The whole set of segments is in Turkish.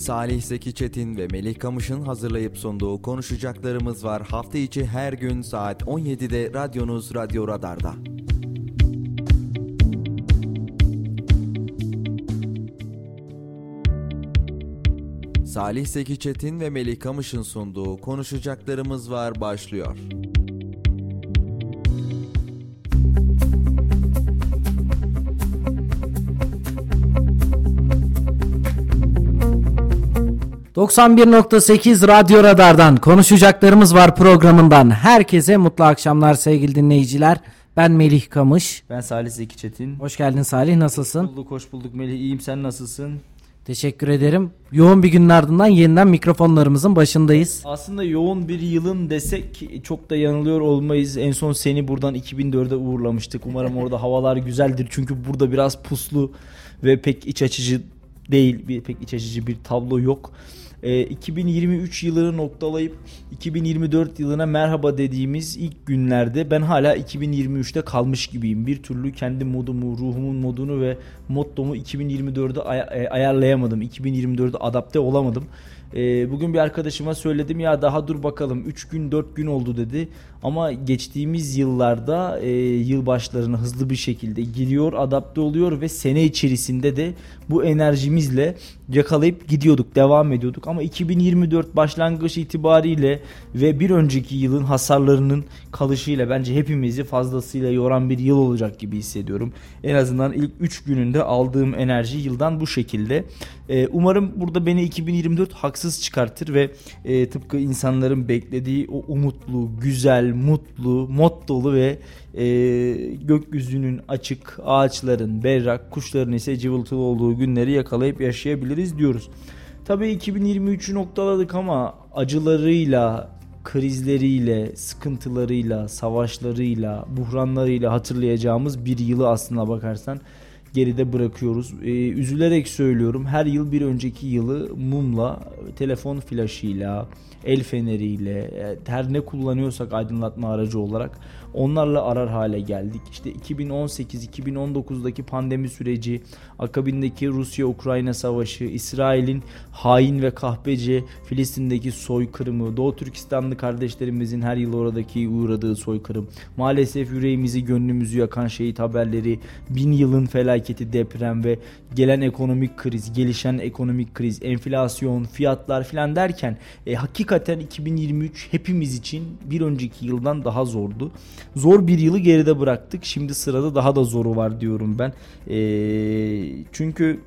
Salih Zeki Çetin ve Melih Kamış'ın hazırlayıp sunduğu konuşacaklarımız var. Hafta içi her gün saat 17'de radyonuz Radyo Radar'da. Salih Zeki Çetin ve Melih Kamış'ın sunduğu konuşacaklarımız var başlıyor. 91.8 Radyo Radar'dan konuşacaklarımız var programından. Herkese mutlu akşamlar sevgili dinleyiciler. Ben Melih Kamış. Ben Salih Zeki Çetin. Hoş geldin Salih nasılsın? Hoş bulduk hoş bulduk Melih iyiyim sen nasılsın? Teşekkür ederim. Yoğun bir günün ardından yeniden mikrofonlarımızın başındayız. Aslında yoğun bir yılın desek çok da yanılıyor olmayız. En son seni buradan 2004'e uğurlamıştık. Umarım orada havalar güzeldir. Çünkü burada biraz puslu ve pek iç açıcı değil. Bir, pek iç açıcı bir tablo yok e, 2023 yılını noktalayıp 2024 yılına merhaba dediğimiz ilk günlerde ben hala 2023'te kalmış gibiyim. Bir türlü kendi modumu, ruhumun modunu ve mottomu 2024'e ay- e, ayarlayamadım. 2024'e adapte olamadım. E, bugün bir arkadaşıma söyledim ya daha dur bakalım 3 gün 4 gün oldu dedi. Ama geçtiğimiz yıllarda e, yılbaşlarına hızlı bir şekilde giriyor, adapte oluyor ve sene içerisinde de bu enerjimizle yakalayıp gidiyorduk, devam ediyorduk. Ama 2024 başlangıç itibariyle ve bir önceki yılın hasarlarının kalışıyla bence hepimizi fazlasıyla yoran bir yıl olacak gibi hissediyorum. En azından ilk 3 gününde aldığım enerji yıldan bu şekilde. Ee, umarım burada beni 2024 haksız çıkartır ve e, tıpkı insanların beklediği o umutlu, güzel, mutlu, mod dolu ve e, gökyüzünün açık, ağaçların berrak, kuşların ise cıvıltılı olduğu günleri yakalayıp yaşayabiliriz diyoruz. Tabii 2023'ü noktaladık ama acılarıyla, krizleriyle, sıkıntılarıyla, savaşlarıyla, buhranlarıyla hatırlayacağımız bir yılı aslına bakarsan geride bırakıyoruz. Ee, üzülerek söylüyorum her yıl bir önceki yılı mumla, telefon flaşıyla, el feneriyle, e, her ne kullanıyorsak aydınlatma aracı olarak onlarla arar hale geldik. İşte 2018-2019'daki pandemi süreci, akabindeki Rusya-Ukrayna savaşı, İsrail'in hain ve kahpece Filistin'deki soykırımı, Doğu Türkistanlı kardeşlerimizin her yıl oradaki uğradığı soykırım, maalesef yüreğimizi gönlümüzü yakan şehit haberleri, bin yılın felaketi deprem ve gelen ekonomik kriz, gelişen ekonomik kriz, enflasyon, fiyatlar filan derken e, hakikaten 2023 hepimiz için bir önceki yıldan daha zordu. Zor bir yılı geride bıraktık. Şimdi sırada daha da zoru var diyorum ben. E, çünkü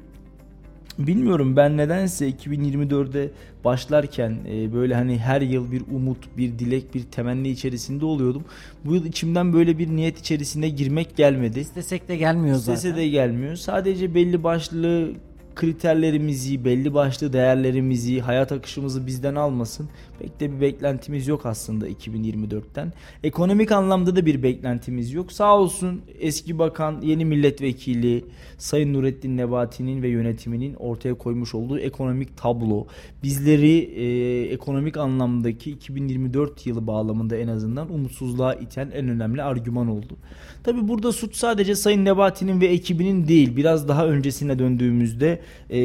Bilmiyorum ben nedense 2024'de başlarken e, böyle hani her yıl bir umut, bir dilek, bir temenni içerisinde oluyordum. Bu yıl içimden böyle bir niyet içerisinde girmek gelmedi. İstesek de gelmiyor İstese zaten. de gelmiyor. Sadece belli başlı kriterlerimizi, belli başlı değerlerimizi, hayat akışımızı bizden almasın. Pek de bir beklentimiz yok aslında 2024'ten. Ekonomik anlamda da bir beklentimiz yok. Sağ olsun eski bakan, yeni milletvekili Sayın Nurettin Nebati'nin ve yönetiminin ortaya koymuş olduğu ekonomik tablo bizleri e, ekonomik anlamdaki 2024 yılı bağlamında en azından umutsuzluğa iten en önemli argüman oldu. Tabi burada suç sadece Sayın Nebati'nin ve ekibinin değil. Biraz daha öncesine döndüğümüzde e,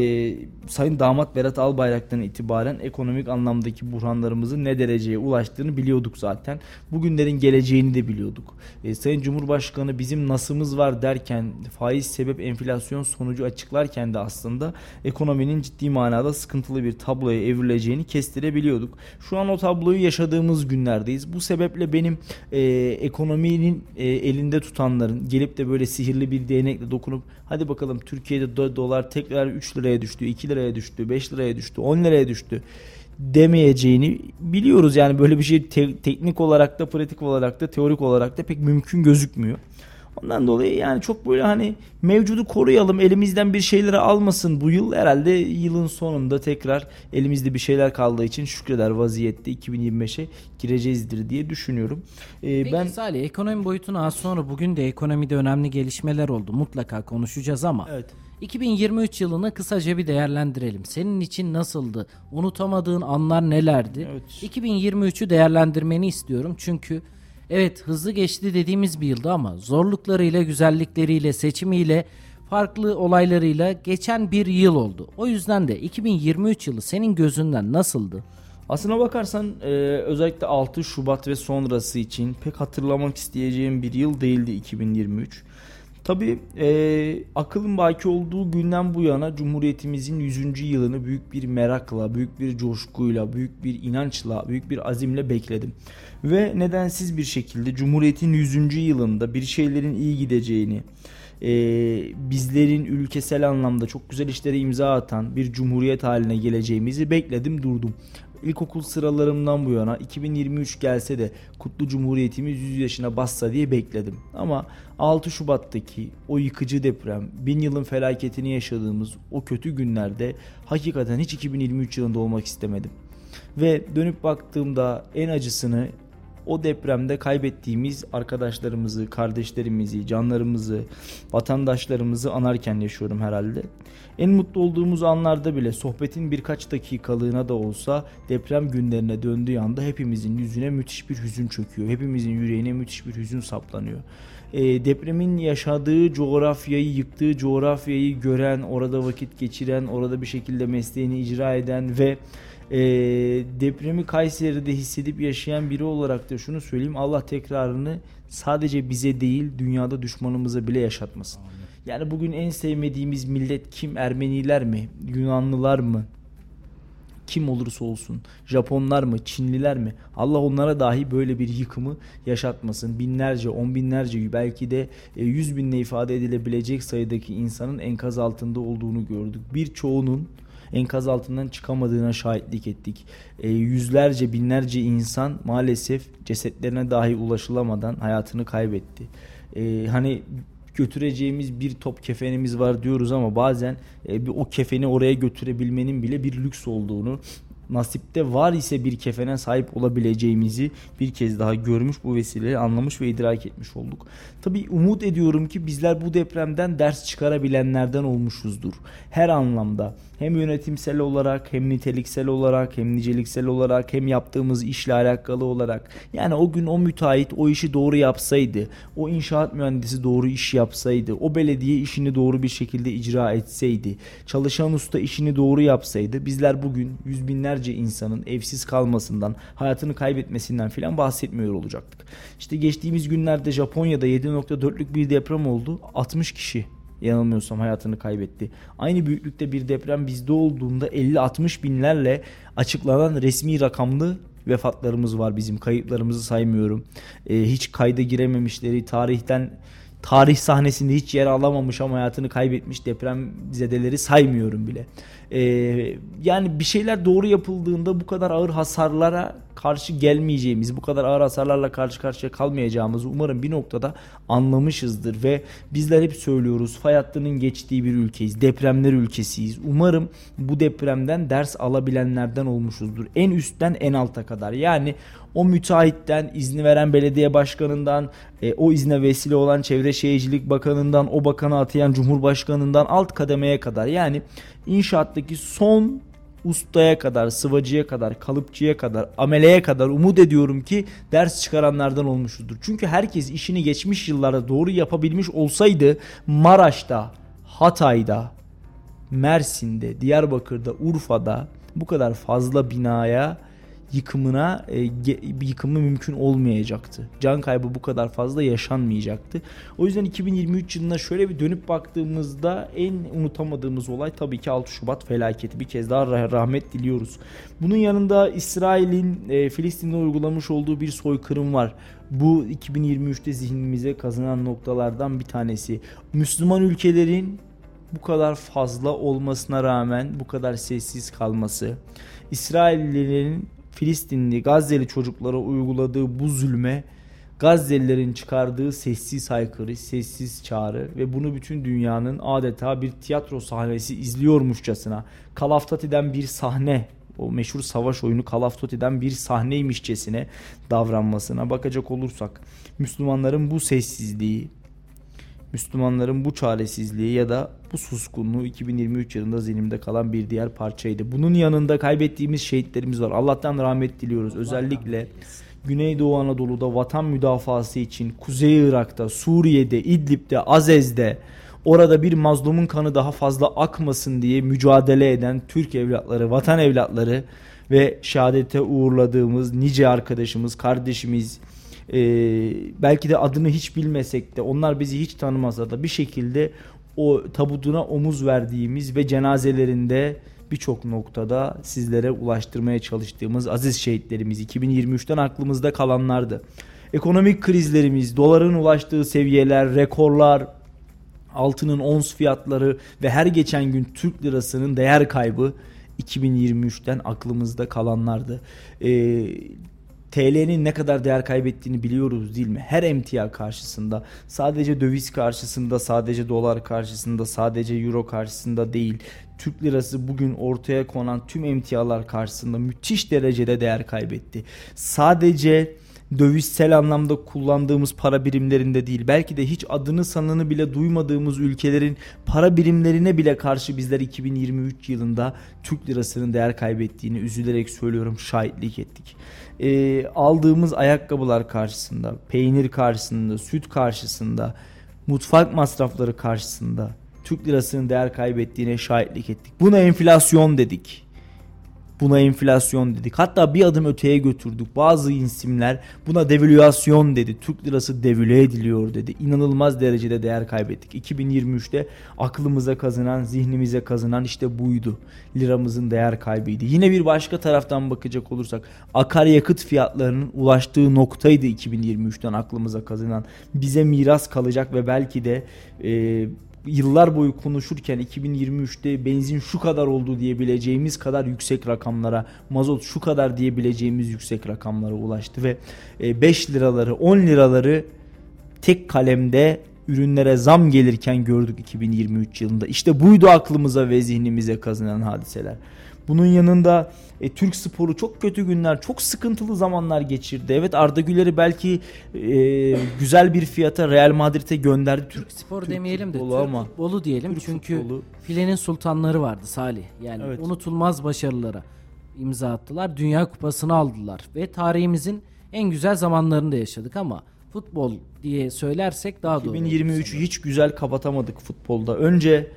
Sayın Damat Berat Albayrak'tan itibaren ekonomik anlamdaki buhranlarımızın ne dereceye ulaştığını biliyorduk zaten. Bugünlerin geleceğini de biliyorduk. E, Sayın Cumhurbaşkanı bizim nasımız var derken faiz sebep enflasyon sonucu açıklarken de aslında ekonominin ciddi manada sıkıntılı bir tabloya evrileceğini kestirebiliyorduk. Şu an o tabloyu yaşadığımız günlerdeyiz. Bu sebeple benim e, ekonominin e, elinde tutanların gelip de böyle sihirli bir değnekle dokunup hadi bakalım Türkiye'de do- dolar tekrar 3 liraya düştü, 2 liraya düştü, 5 liraya düştü, 10 liraya düştü demeyeceğini biliyoruz. Yani böyle bir şey te- teknik olarak da pratik olarak da teorik olarak da pek mümkün gözükmüyor. Ondan dolayı yani çok böyle hani mevcudu koruyalım elimizden bir şeyleri almasın bu yıl herhalde yılın sonunda tekrar elimizde bir şeyler kaldığı için şükreder vaziyette 2025'e gireceğizdir diye düşünüyorum. Ee, Peki ben Salih ekonomi boyutuna az sonra bugün de ekonomide önemli gelişmeler oldu mutlaka konuşacağız ama evet. 2023 yılını kısaca bir değerlendirelim. Senin için nasıldı? Unutamadığın anlar nelerdi? Evet. 2023'ü değerlendirmeni istiyorum çünkü Evet hızlı geçti dediğimiz bir yıldı ama zorluklarıyla, güzellikleriyle, seçimiyle, farklı olaylarıyla geçen bir yıl oldu. O yüzden de 2023 yılı senin gözünden nasıldı? Aslına bakarsan e, özellikle 6 Şubat ve sonrası için pek hatırlamak isteyeceğim bir yıl değildi 2023. Tabi e, akılın baki olduğu günden bu yana Cumhuriyetimizin 100. yılını büyük bir merakla, büyük bir coşkuyla, büyük bir inançla, büyük bir azimle bekledim. Ve nedensiz bir şekilde Cumhuriyet'in 100. yılında bir şeylerin iyi gideceğini, e, bizlerin ülkesel anlamda çok güzel işlere imza atan bir cumhuriyet haline geleceğimizi bekledim durdum. İlkokul sıralarımdan bu yana 2023 gelse de kutlu cumhuriyetimiz 100 yaşına bassa diye bekledim. Ama 6 Şubat'taki o yıkıcı deprem, bin yılın felaketini yaşadığımız o kötü günlerde hakikaten hiç 2023 yılında olmak istemedim. Ve dönüp baktığımda en acısını o depremde kaybettiğimiz arkadaşlarımızı, kardeşlerimizi, canlarımızı, vatandaşlarımızı anarken yaşıyorum herhalde. En mutlu olduğumuz anlarda bile sohbetin birkaç dakikalığına da olsa deprem günlerine döndüğü anda hepimizin yüzüne müthiş bir hüzün çöküyor. Hepimizin yüreğine müthiş bir hüzün saplanıyor. E, depremin yaşadığı coğrafyayı, yıktığı coğrafyayı gören, orada vakit geçiren, orada bir şekilde mesleğini icra eden ve e, depremi Kayseri'de hissedip yaşayan biri olarak da şunu söyleyeyim. Allah tekrarını sadece bize değil dünyada düşmanımıza bile yaşatmasın. Amin. Yani bugün en sevmediğimiz millet kim? Ermeniler mi? Yunanlılar mı? Kim olursa olsun. Japonlar mı? Çinliler mi? Allah onlara dahi böyle bir yıkımı yaşatmasın. Binlerce, on binlerce belki de e, yüz binle ifade edilebilecek sayıdaki insanın enkaz altında olduğunu gördük. Birçoğunun enkaz altından çıkamadığına şahitlik ettik. E, yüzlerce binlerce insan maalesef cesetlerine dahi ulaşılamadan hayatını kaybetti. E, hani götüreceğimiz bir top kefenimiz var diyoruz ama bazen e, bir o kefeni oraya götürebilmenin bile bir lüks olduğunu nasipte var ise bir kefene sahip olabileceğimizi bir kez daha görmüş bu vesileyle anlamış ve idrak etmiş olduk. Tabi umut ediyorum ki bizler bu depremden ders çıkarabilenlerden olmuşuzdur. Her anlamda hem yönetimsel olarak hem niteliksel olarak hem niceliksel olarak hem yaptığımız işle alakalı olarak yani o gün o müteahhit o işi doğru yapsaydı o inşaat mühendisi doğru iş yapsaydı o belediye işini doğru bir şekilde icra etseydi çalışan usta işini doğru yapsaydı bizler bugün yüz binlerce insanın evsiz kalmasından hayatını kaybetmesinden filan bahsetmiyor olacaktık. İşte geçtiğimiz günlerde Japonya'da 7.4'lük bir deprem oldu 60 kişi yanılmıyorsam hayatını kaybetti. Aynı büyüklükte bir deprem bizde olduğunda 50-60 binlerle açıklanan resmi rakamlı vefatlarımız var bizim. Kayıplarımızı saymıyorum. Ee, hiç kayda girememişleri, tarihten tarih sahnesinde hiç yer alamamış ama hayatını kaybetmiş deprem zedeleri saymıyorum bile. Ee, yani bir şeyler doğru yapıldığında bu kadar ağır hasarlara karşı gelmeyeceğimiz, bu kadar ağır hasarlarla karşı karşıya kalmayacağımızı umarım bir noktada anlamışızdır ve bizler hep söylüyoruz fay hattının geçtiği bir ülkeyiz, depremler ülkesiyiz. Umarım bu depremden ders alabilenlerden olmuşuzdur. En üstten en alta kadar. Yani o müteahhitten, izni veren belediye başkanından, e, o izne vesile olan Çevre Şehircilik Bakanından, o bakanı atayan Cumhurbaşkanından alt kademeye kadar yani inşaattaki son ustaya kadar, sıvacıya kadar, kalıpçıya kadar, ameleye kadar umut ediyorum ki ders çıkaranlardan olmuşuzdur. Çünkü herkes işini geçmiş yıllarda doğru yapabilmiş olsaydı Maraş'ta, Hatay'da, Mersin'de, Diyarbakır'da, Urfa'da bu kadar fazla binaya yıkımına e, yıkımı mümkün olmayacaktı. Can kaybı bu kadar fazla yaşanmayacaktı. O yüzden 2023 yılına şöyle bir dönüp baktığımızda en unutamadığımız olay tabii ki 6 Şubat felaketi. Bir kez daha rahmet diliyoruz. Bunun yanında İsrail'in e, Filistin'de uygulamış olduğu bir soykırım var. Bu 2023'te zihnimize kazınan noktalardan bir tanesi. Müslüman ülkelerin bu kadar fazla olmasına rağmen bu kadar sessiz kalması, İsraillilerin Filistinli Gazze'li çocuklara uyguladığı bu zulme Gazze'lilerin çıkardığı sessiz haykırı, sessiz çağrı ve bunu bütün dünyanın adeta bir tiyatro sahnesi izliyormuşçasına Duty'den bir sahne o meşhur savaş oyunu Call bir sahneymişçesine davranmasına bakacak olursak Müslümanların bu sessizliği, Müslümanların bu çaresizliği ya da bu suskunluğu 2023 yılında zihnimde kalan bir diğer parçaydı. Bunun yanında kaybettiğimiz şehitlerimiz var. Allah'tan rahmet diliyoruz. Özellikle Güneydoğu Anadolu'da vatan müdafası için Kuzey Irak'ta, Suriye'de, İdlib'de, Azez'de orada bir mazlumun kanı daha fazla akmasın diye mücadele eden Türk evlatları, vatan evlatları ve şehadete uğurladığımız nice arkadaşımız, kardeşimiz, e, belki de adını hiç bilmesek de onlar bizi hiç tanımasa da bir şekilde o tabutuna omuz verdiğimiz ve cenazelerinde birçok noktada sizlere ulaştırmaya çalıştığımız aziz şehitlerimiz 2023'ten aklımızda kalanlardı. Ekonomik krizlerimiz, doların ulaştığı seviyeler, rekorlar, altının ons fiyatları ve her geçen gün Türk lirasının değer kaybı 2023'ten aklımızda kalanlardı. Ee, TL'nin ne kadar değer kaybettiğini biliyoruz değil mi? Her emtia karşısında sadece döviz karşısında, sadece dolar karşısında, sadece euro karşısında değil. Türk lirası bugün ortaya konan tüm emtialar karşısında müthiş derecede değer kaybetti. Sadece dövizsel anlamda kullandığımız para birimlerinde değil belki de hiç adını sanını bile duymadığımız ülkelerin para birimlerine bile karşı bizler 2023 yılında Türk lirasının değer kaybettiğini üzülerek söylüyorum şahitlik ettik. E, aldığımız ayakkabılar karşısında, peynir karşısında, süt karşısında, mutfak masrafları karşısında Türk lirasının değer kaybettiğine şahitlik ettik. Buna enflasyon dedik. Buna enflasyon dedik. Hatta bir adım öteye götürdük. Bazı isimler buna devalüasyon dedi. Türk lirası devüle ediliyor dedi. İnanılmaz derecede değer kaybettik. 2023'te aklımıza kazınan, zihnimize kazınan işte buydu. Liramızın değer kaybıydı. Yine bir başka taraftan bakacak olursak akaryakıt fiyatlarının ulaştığı noktaydı 2023'ten aklımıza kazınan. Bize miras kalacak ve belki de e, yıllar boyu konuşurken 2023'te benzin şu kadar oldu diyebileceğimiz kadar yüksek rakamlara, mazot şu kadar diyebileceğimiz yüksek rakamlara ulaştı ve 5 e, liraları 10 liraları tek kalemde ürünlere zam gelirken gördük 2023 yılında. İşte buydu aklımıza ve zihnimize kazınan hadiseler. Bunun yanında e, Türk sporu çok kötü günler, çok sıkıntılı zamanlar geçirdi. Evet Arda Güler'i belki e, güzel bir fiyata Real Madrid'e gönderdi. Türk spor Türk demeyelim de Türk ama, futbolu diyelim. Türk çünkü futbolu. filenin sultanları vardı Salih. Yani evet. unutulmaz başarılara imza attılar. Dünya kupasını aldılar ve tarihimizin en güzel zamanlarını da yaşadık ama futbol diye söylersek daha doğru. 2023'ü hiç güzel kapatamadık futbolda. Önce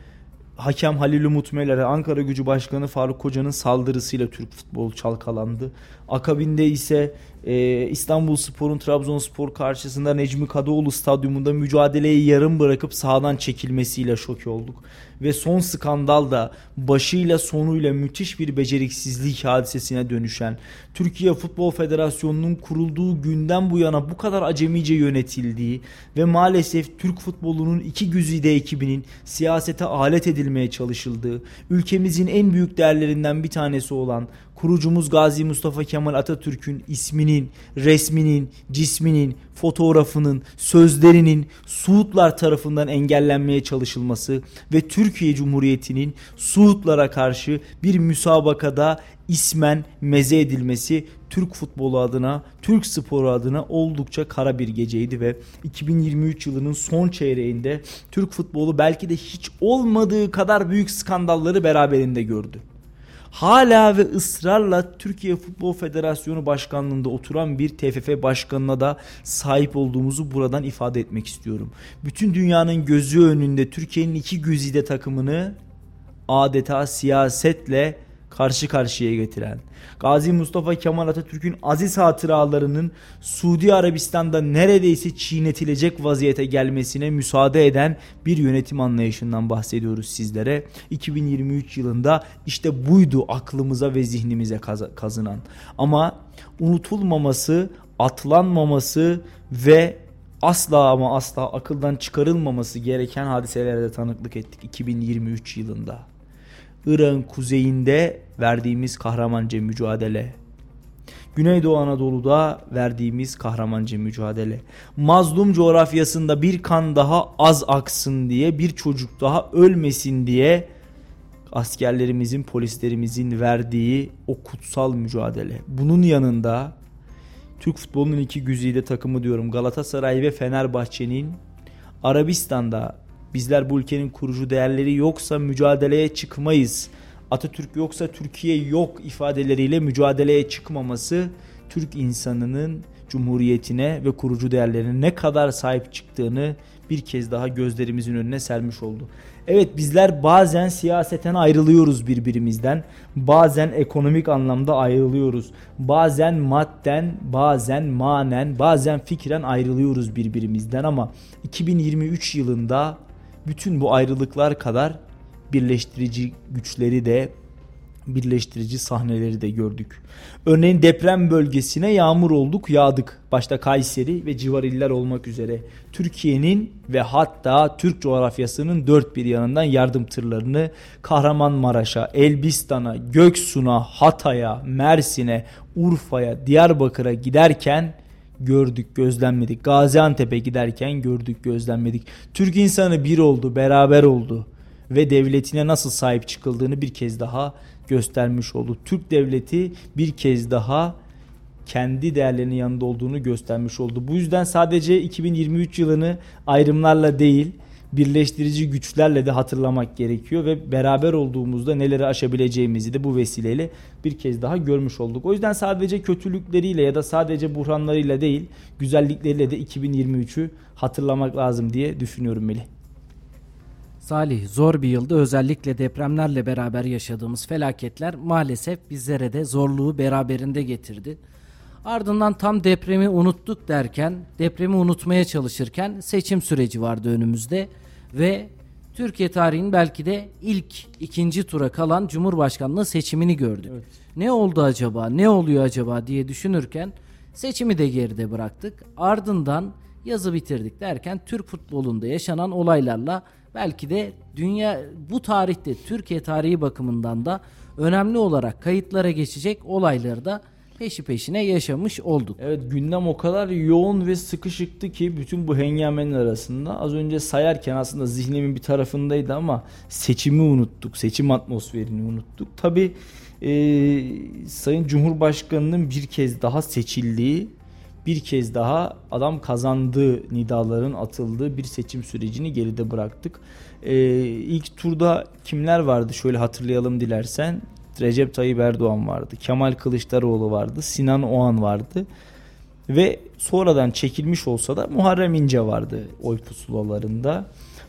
Hakem Halil Umut Meler'e Ankara Gücü Başkanı Faruk Koca'nın saldırısıyla Türk futbolu çalkalandı. Akabinde ise e, İstanbul Spor'un Trabzonspor karşısında Necmi Kadıoğlu stadyumunda mücadeleyi yarım bırakıp sahadan çekilmesiyle şok olduk. Ve son skandal da başıyla sonuyla müthiş bir beceriksizlik hadisesine dönüşen Türkiye Futbol Federasyonu'nun kurulduğu günden bu yana bu kadar acemice yönetildiği ve maalesef Türk futbolunun iki güzide ekibinin siyasete alet edilmeye çalışıldığı, ülkemizin en büyük değerlerinden bir tanesi olan kurucumuz Gazi Mustafa Kemal Atatürk'ün isminin, resminin, cisminin, fotoğrafının, sözlerinin Suudlar tarafından engellenmeye çalışılması ve Türkiye Cumhuriyeti'nin Suudlara karşı bir müsabakada ismen meze edilmesi Türk futbolu adına, Türk sporu adına oldukça kara bir geceydi ve 2023 yılının son çeyreğinde Türk futbolu belki de hiç olmadığı kadar büyük skandalları beraberinde gördü hala ve ısrarla Türkiye Futbol Federasyonu Başkanlığında oturan bir TFF başkanına da sahip olduğumuzu buradan ifade etmek istiyorum. Bütün dünyanın gözü önünde Türkiye'nin iki güzide takımını adeta siyasetle karşı karşıya getiren, Gazi Mustafa Kemal Atatürk'ün aziz hatıralarının Suudi Arabistan'da neredeyse çiğnetilecek vaziyete gelmesine müsaade eden bir yönetim anlayışından bahsediyoruz sizlere. 2023 yılında işte buydu aklımıza ve zihnimize kazınan. Ama unutulmaması, atlanmaması ve asla ama asla akıldan çıkarılmaması gereken hadiselere de tanıklık ettik 2023 yılında. Irak'ın kuzeyinde verdiğimiz kahramanca mücadele. Güneydoğu Anadolu'da verdiğimiz kahramanca mücadele. Mazlum coğrafyasında bir kan daha az aksın diye, bir çocuk daha ölmesin diye askerlerimizin, polislerimizin verdiği o kutsal mücadele. Bunun yanında Türk futbolunun iki güzide takımı diyorum Galatasaray ve Fenerbahçe'nin Arabistan'da Bizler bu ülkenin kurucu değerleri yoksa mücadeleye çıkmayız. Atatürk yoksa Türkiye yok ifadeleriyle mücadeleye çıkmaması Türk insanının Cumhuriyetine ve kurucu değerlerine ne kadar sahip çıktığını bir kez daha gözlerimizin önüne sermiş oldu. Evet bizler bazen siyaseten ayrılıyoruz birbirimizden. Bazen ekonomik anlamda ayrılıyoruz. Bazen madden, bazen manen, bazen fikren ayrılıyoruz birbirimizden ama 2023 yılında bütün bu ayrılıklar kadar birleştirici güçleri de birleştirici sahneleri de gördük. Örneğin deprem bölgesine yağmur olduk, yağdık. Başta Kayseri ve civar iller olmak üzere. Türkiye'nin ve hatta Türk coğrafyasının dört bir yanından yardım tırlarını Kahramanmaraş'a, Elbistan'a, Göksun'a, Hatay'a, Mersin'e, Urfa'ya, Diyarbakır'a giderken gördük, gözlemledik. Gaziantep'e giderken gördük, gözlemledik. Türk insanı bir oldu, beraber oldu ve devletine nasıl sahip çıkıldığını bir kez daha göstermiş oldu. Türk devleti bir kez daha kendi değerlerinin yanında olduğunu göstermiş oldu. Bu yüzden sadece 2023 yılını ayrımlarla değil, birleştirici güçlerle de hatırlamak gerekiyor ve beraber olduğumuzda neleri aşabileceğimizi de bu vesileyle bir kez daha görmüş olduk. O yüzden sadece kötülükleriyle ya da sadece buhranlarıyla değil, güzellikleriyle de 2023'ü hatırlamak lazım diye düşünüyorum Melih. Salih zor bir yılda özellikle depremlerle beraber yaşadığımız felaketler maalesef bizlere de zorluğu beraberinde getirdi. Ardından tam depremi unuttuk derken, depremi unutmaya çalışırken seçim süreci vardı önümüzde ve Türkiye tarihinin belki de ilk ikinci tura kalan Cumhurbaşkanlığı seçimini gördük. Evet. Ne oldu acaba, ne oluyor acaba diye düşünürken seçimi de geride bıraktık. Ardından yazı bitirdik derken Türk futbolunda yaşanan olaylarla belki de dünya bu tarihte Türkiye tarihi bakımından da önemli olarak kayıtlara geçecek olayları da peşi peşine yaşamış olduk. Evet gündem o kadar yoğun ve sıkışıktı ki bütün bu hengamenin arasında az önce sayarken aslında zihnimin bir tarafındaydı ama seçimi unuttuk. Seçim atmosferini unuttuk. Tabi e, Sayın Cumhurbaşkanı'nın bir kez daha seçildiği bir kez daha adam kazandığı nidaların atıldığı bir seçim sürecini geride bıraktık. Ee, ilk turda kimler vardı şöyle hatırlayalım dilersen. Recep Tayyip Erdoğan vardı, Kemal Kılıçdaroğlu vardı, Sinan Oğan vardı ve sonradan çekilmiş olsa da Muharrem İnce vardı oy pusulalarında.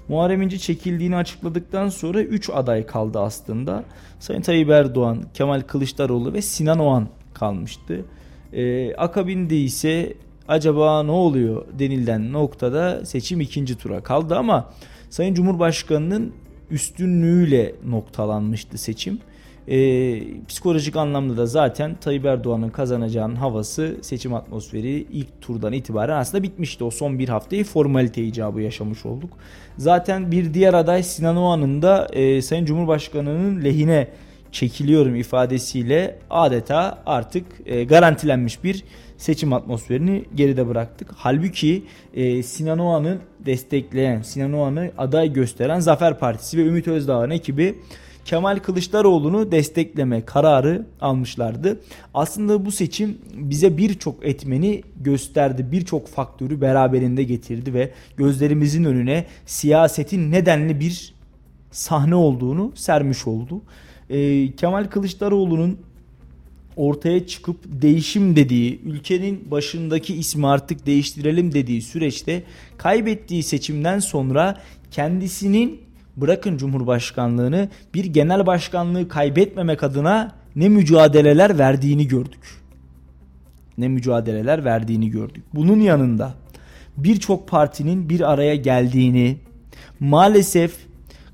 Muharrem İnce çekildiğini açıkladıktan sonra 3 aday kaldı aslında. Sayın Tayyip Erdoğan, Kemal Kılıçdaroğlu ve Sinan Oğan kalmıştı. E, akabinde ise acaba ne oluyor denilen noktada seçim ikinci tura kaldı ama Sayın Cumhurbaşkanı'nın üstünlüğüyle noktalanmıştı seçim. E, psikolojik anlamda da zaten Tayyip Erdoğan'ın kazanacağının havası seçim atmosferi ilk turdan itibaren aslında bitmişti. O son bir haftayı formalite icabı yaşamış olduk. Zaten bir diğer aday Sinan Oğan'ın da e, Sayın Cumhurbaşkanı'nın lehine çekiliyorum ifadesiyle adeta artık e, garantilenmiş bir seçim atmosferini geride bıraktık. Halbuki e, Sinan Oğan'ı destekleyen, Sinan Oğan'ı aday gösteren Zafer Partisi ve Ümit Özdağ'ın ekibi Kemal Kılıçdaroğlu'nu destekleme kararı almışlardı. Aslında bu seçim bize birçok etmeni gösterdi. Birçok faktörü beraberinde getirdi ve gözlerimizin önüne siyasetin nedenli bir sahne olduğunu sermiş oldu e, Kemal Kılıçdaroğlu'nun ortaya çıkıp değişim dediği, ülkenin başındaki ismi artık değiştirelim dediği süreçte kaybettiği seçimden sonra kendisinin bırakın Cumhurbaşkanlığını bir genel başkanlığı kaybetmemek adına ne mücadeleler verdiğini gördük. Ne mücadeleler verdiğini gördük. Bunun yanında birçok partinin bir araya geldiğini, maalesef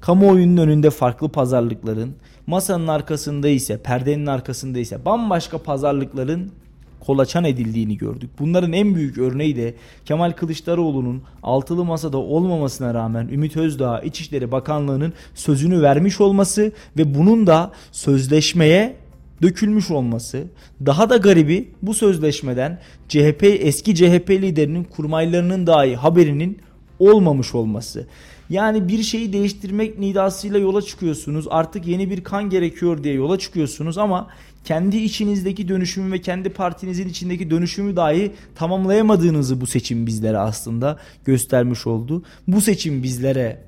kamuoyunun önünde farklı pazarlıkların, masanın arkasında ise perdenin arkasında ise bambaşka pazarlıkların kolaçan edildiğini gördük. Bunların en büyük örneği de Kemal Kılıçdaroğlu'nun altılı masada olmamasına rağmen Ümit Özdağ İçişleri Bakanlığı'nın sözünü vermiş olması ve bunun da sözleşmeye dökülmüş olması. Daha da garibi bu sözleşmeden CHP eski CHP liderinin kurmaylarının dahi haberinin olmamış olması. Yani bir şeyi değiştirmek nidasıyla yola çıkıyorsunuz. Artık yeni bir kan gerekiyor diye yola çıkıyorsunuz ama kendi içinizdeki dönüşümü ve kendi partinizin içindeki dönüşümü dahi tamamlayamadığınızı bu seçim bizlere aslında göstermiş oldu. Bu seçim bizlere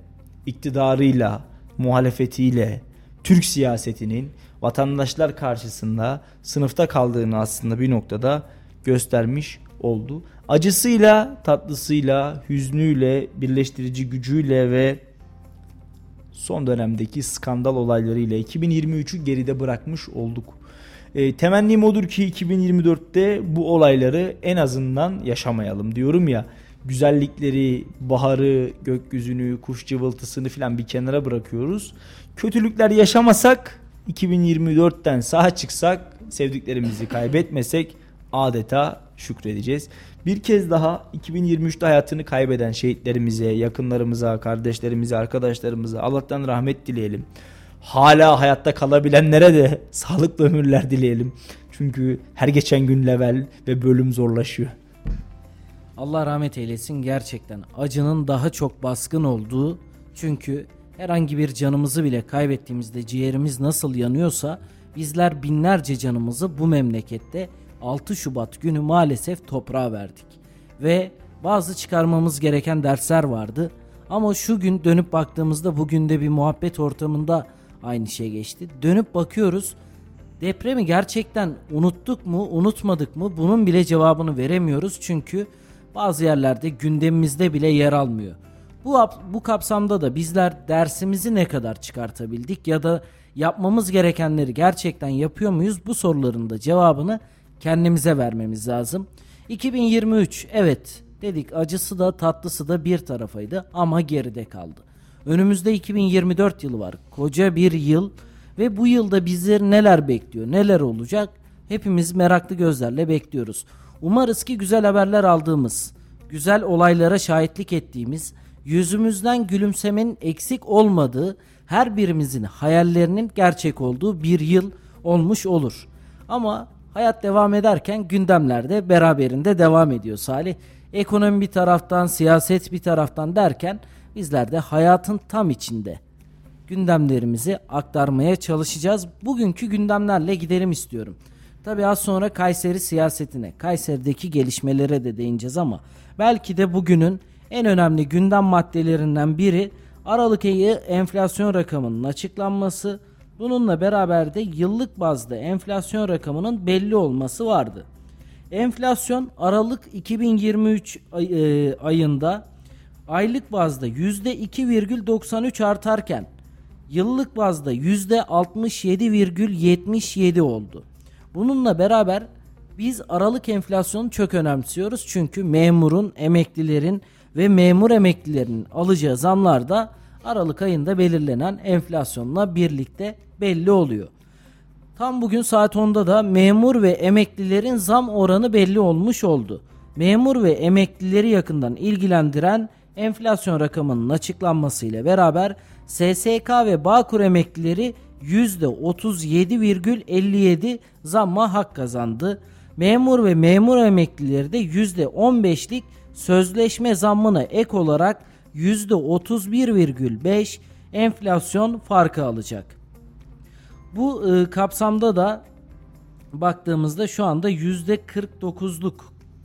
iktidarıyla, muhalefetiyle, Türk siyasetinin vatandaşlar karşısında sınıfta kaldığını aslında bir noktada göstermiş oldu. Acısıyla, tatlısıyla, hüznüyle, birleştirici gücüyle ve son dönemdeki skandal olaylarıyla 2023'ü geride bırakmış olduk. E, temennim odur ki 2024'te bu olayları en azından yaşamayalım diyorum ya. Güzellikleri, baharı, gökyüzünü, kuş cıvıltısını filan bir kenara bırakıyoruz. Kötülükler yaşamasak 2024'ten sağ çıksak sevdiklerimizi kaybetmesek adeta şükredeceğiz. Bir kez daha 2023'te hayatını kaybeden şehitlerimize, yakınlarımıza, kardeşlerimize, arkadaşlarımıza Allah'tan rahmet dileyelim. Hala hayatta kalabilenlere de sağlıklı ömürler dileyelim. Çünkü her geçen gün level ve bölüm zorlaşıyor. Allah rahmet eylesin gerçekten acının daha çok baskın olduğu çünkü herhangi bir canımızı bile kaybettiğimizde ciğerimiz nasıl yanıyorsa bizler binlerce canımızı bu memlekette 6 Şubat günü maalesef toprağa verdik. Ve bazı çıkarmamız gereken dersler vardı. Ama şu gün dönüp baktığımızda bugün de bir muhabbet ortamında aynı şey geçti. Dönüp bakıyoruz. Depremi gerçekten unuttuk mu, unutmadık mı? Bunun bile cevabını veremiyoruz çünkü bazı yerlerde gündemimizde bile yer almıyor. Bu bu kapsamda da bizler dersimizi ne kadar çıkartabildik ya da yapmamız gerekenleri gerçekten yapıyor muyuz? Bu soruların da cevabını kendimize vermemiz lazım. 2023 evet dedik acısı da tatlısı da bir tarafaydı ama geride kaldı. Önümüzde 2024 yılı var. Koca bir yıl ve bu yılda bizleri neler bekliyor, neler olacak? Hepimiz meraklı gözlerle bekliyoruz. Umarız ki güzel haberler aldığımız, güzel olaylara şahitlik ettiğimiz, yüzümüzden gülümsemenin eksik olmadığı, her birimizin hayallerinin gerçek olduğu bir yıl olmuş olur. Ama hayat devam ederken gündemler de beraberinde devam ediyor Salih. Ekonomi bir taraftan, siyaset bir taraftan derken bizler de hayatın tam içinde gündemlerimizi aktarmaya çalışacağız. Bugünkü gündemlerle gidelim istiyorum. Tabi az sonra Kayseri siyasetine, Kayseri'deki gelişmelere de değineceğiz ama belki de bugünün en önemli gündem maddelerinden biri Aralık ayı enflasyon rakamının açıklanması. Bununla beraber de yıllık bazda enflasyon rakamının belli olması vardı. Enflasyon Aralık 2023 ay, e, ayında aylık bazda %2,93 artarken yıllık bazda %67,77 oldu. Bununla beraber biz aralık enflasyonu çok önemsiyoruz çünkü memurun, emeklilerin ve memur emeklilerinin alacağı zamlar da Aralık ayında belirlenen enflasyonla birlikte belli oluyor. Tam bugün saat 10'da da memur ve emeklilerin zam oranı belli olmuş oldu. Memur ve emeklileri yakından ilgilendiren enflasyon rakamının açıklanmasıyla beraber SSK ve Bağkur emeklileri %37,57 zamma hak kazandı. Memur ve memur emeklileri de %15'lik sözleşme zammına ek olarak %31,5 enflasyon farkı alacak. Bu e, kapsamda da baktığımızda şu anda %49'luk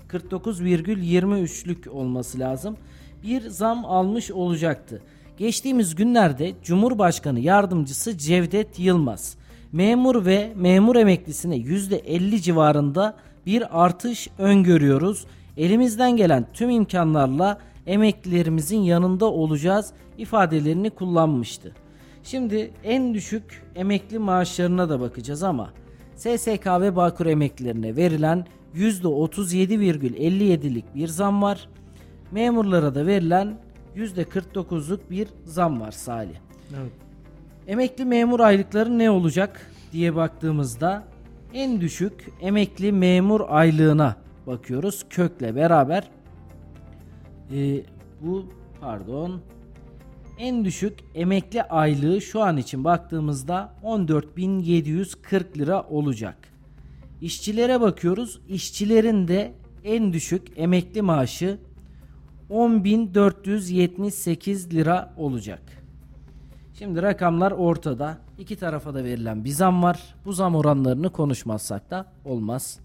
49,23'lük olması lazım. Bir zam almış olacaktı. Geçtiğimiz günlerde Cumhurbaşkanı Yardımcısı Cevdet Yılmaz memur ve memur emeklisine %50 civarında bir artış öngörüyoruz. Elimizden gelen tüm imkanlarla emeklilerimizin yanında olacağız ifadelerini kullanmıştı. Şimdi en düşük emekli maaşlarına da bakacağız ama SSK ve Bağkur emeklilerine verilen %37,57'lik bir zam var. Memurlara da verilen %49'luk bir zam var Salih. Evet. Emekli memur aylıkları ne olacak diye baktığımızda en düşük emekli memur aylığına bakıyoruz kökle beraber. Ee, bu pardon en düşük emekli aylığı şu an için baktığımızda 14.740 lira olacak. İşçilere bakıyoruz. İşçilerin de en düşük emekli maaşı 10.478 lira olacak. Şimdi rakamlar ortada. İki tarafa da verilen bir zam var. Bu zam oranlarını konuşmazsak da olmaz.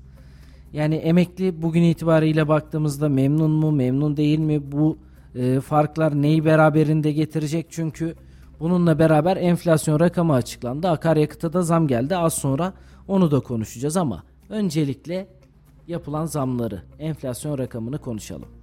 Yani emekli bugün itibariyle baktığımızda memnun mu, memnun değil mi? Bu e, farklar neyi beraberinde getirecek? Çünkü bununla beraber enflasyon rakamı açıklandı. Akaryakıta da zam geldi. Az sonra onu da konuşacağız ama öncelikle yapılan zamları, enflasyon rakamını konuşalım.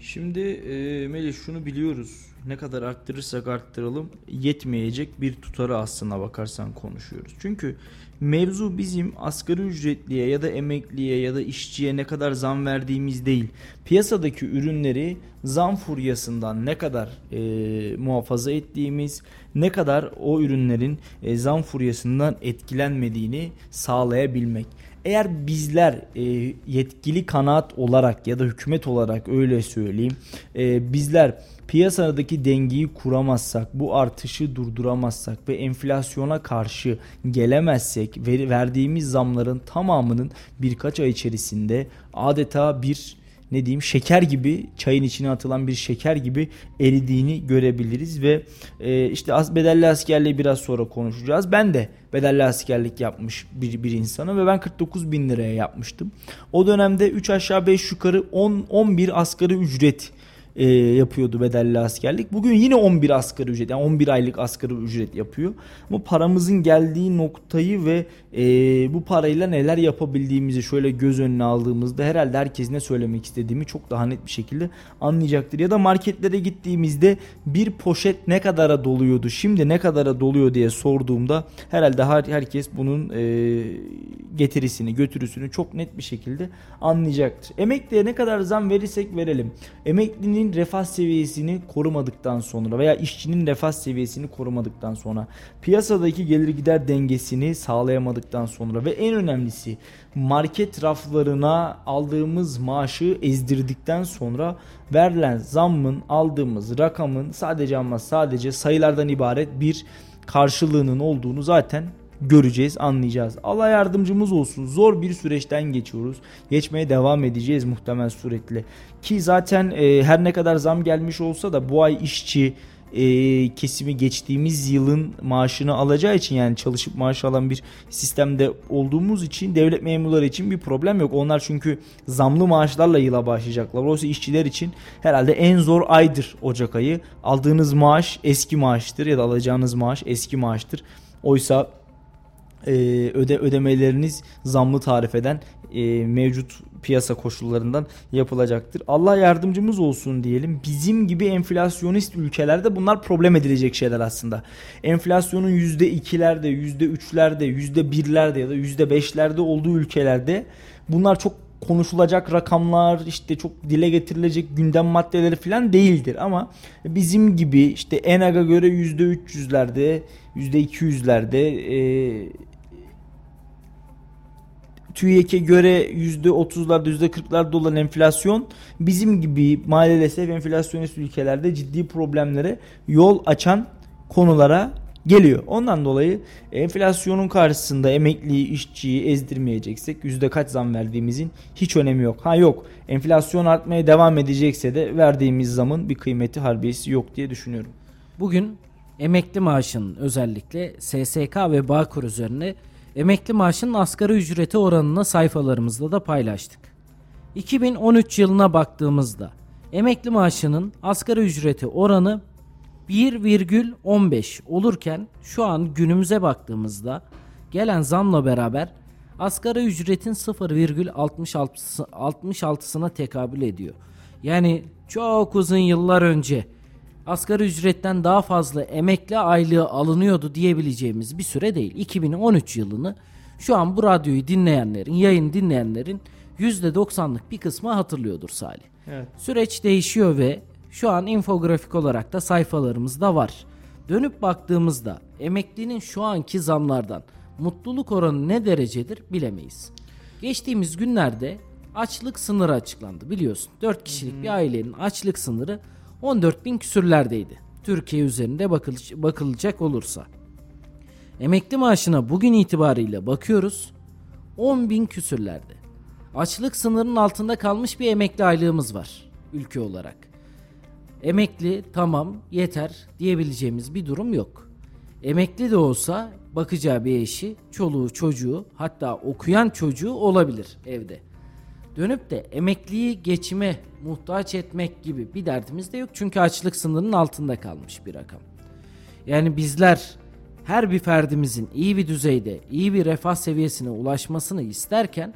Şimdi e, Melih şunu biliyoruz. Ne kadar arttırırsak arttıralım yetmeyecek bir tutarı aslına bakarsan konuşuyoruz. Çünkü mevzu bizim asgari ücretliye ya da emekliye ya da işçiye ne kadar zam verdiğimiz değil. Piyasadaki ürünleri zam furyasından ne kadar e, muhafaza ettiğimiz, ne kadar o ürünlerin e, zam furyasından etkilenmediğini sağlayabilmek. Eğer bizler e, yetkili kanaat olarak ya da hükümet olarak öyle söyleyeyim e, bizler piyasadaki dengeyi kuramazsak, bu artışı durduramazsak ve enflasyona karşı gelemezsek verdiğimiz zamların tamamının birkaç ay içerisinde adeta bir ne diyeyim şeker gibi çayın içine atılan bir şeker gibi eridiğini görebiliriz ve e, işte as bedelli askerliği biraz sonra konuşacağız. Ben de bedelli askerlik yapmış bir, bir insanım ve ben 49 bin liraya yapmıştım. O dönemde 3 aşağı 5 yukarı 10 11 asgari ücret e, yapıyordu bedelli askerlik. Bugün yine 11 asgari ücret yani 11 aylık asgari ücret yapıyor. Bu paramızın geldiği noktayı ve e, bu parayla neler yapabildiğimizi şöyle göz önüne aldığımızda herhalde herkes ne söylemek istediğimi çok daha net bir şekilde anlayacaktır. Ya da marketlere gittiğimizde bir poşet ne kadara doluyordu şimdi ne kadara doluyor diye sorduğumda herhalde her, herkes bunun e, getirisini götürüsünü çok net bir şekilde anlayacaktır. Emekliye ne kadar zam verirsek verelim. Emeklinin refah seviyesini korumadıktan sonra veya işçinin refah seviyesini korumadıktan sonra piyasadaki gelir gider dengesini sağlayamadıktan sonra ve en önemlisi market raflarına aldığımız maaşı ezdirdikten sonra verilen zammın aldığımız rakamın sadece ama sadece sayılardan ibaret bir karşılığının olduğunu zaten göreceğiz, anlayacağız. Allah yardımcımız olsun. Zor bir süreçten geçiyoruz. Geçmeye devam edeceğiz muhtemel suretle. Ki zaten e, her ne kadar zam gelmiş olsa da bu ay işçi e, kesimi geçtiğimiz yılın maaşını alacağı için yani çalışıp maaş alan bir sistemde olduğumuz için devlet memurları için bir problem yok. Onlar çünkü zamlı maaşlarla yıla başlayacaklar. Oysa işçiler için herhalde en zor aydır Ocak ayı. Aldığınız maaş eski maaştır ya da alacağınız maaş eski maaştır. Oysa e, öde ödemeleriniz zamlı tarifeden e, mevcut piyasa koşullarından yapılacaktır. Allah yardımcımız olsun diyelim. Bizim gibi enflasyonist ülkelerde bunlar problem edilecek şeyler aslında. Enflasyonun %2'lerde, %3'lerde, %1'lerde ya da %5'lerde olduğu ülkelerde bunlar çok konuşulacak rakamlar işte çok dile getirilecek gündem maddeleri falan değildir ama bizim gibi işte ENAG'a göre %300'lerde %200'lerde e, TÜİK'e göre %30'larda %40'larda olan enflasyon bizim gibi maalesef enflasyonist ülkelerde ciddi problemlere yol açan konulara geliyor. Ondan dolayı enflasyonun karşısında emekliyi, işçiyi ezdirmeyeceksek yüzde kaç zam verdiğimizin hiç önemi yok. Ha yok enflasyon artmaya devam edecekse de verdiğimiz zamın bir kıymeti harbiyesi yok diye düşünüyorum. Bugün emekli maaşının özellikle SSK ve Bağkur üzerine emekli maaşının asgari ücreti oranını sayfalarımızda da paylaştık. 2013 yılına baktığımızda emekli maaşının asgari ücreti oranı 1,15 olurken şu an günümüze baktığımızda gelen zamla beraber asgari ücretin 0,66'sına tekabül ediyor. Yani çok uzun yıllar önce asgari ücretten daha fazla emekli aylığı alınıyordu diyebileceğimiz bir süre değil. 2013 yılını şu an bu radyoyu dinleyenlerin, yayın dinleyenlerin %90'lık bir kısmı hatırlıyordur Salih. Evet. Süreç değişiyor ve şu an infografik olarak da sayfalarımızda var. Dönüp baktığımızda emeklinin şu anki zamlardan mutluluk oranı ne derecedir bilemeyiz. Geçtiğimiz günlerde açlık sınırı açıklandı biliyorsun. 4 kişilik hmm. bir ailenin açlık sınırı 14 bin küsürlerdeydi. Türkiye üzerinde bakılacak olursa. Emekli maaşına bugün itibariyle bakıyoruz 10 bin küsürlerde. Açlık sınırının altında kalmış bir emekli aylığımız var ülke olarak. Emekli tamam yeter diyebileceğimiz bir durum yok. Emekli de olsa bakacağı bir eşi, çoluğu, çocuğu hatta okuyan çocuğu olabilir evde dönüp de emekliyi geçime muhtaç etmek gibi bir derdimiz de yok. Çünkü açlık sınırının altında kalmış bir rakam. Yani bizler her bir ferdimizin iyi bir düzeyde, iyi bir refah seviyesine ulaşmasını isterken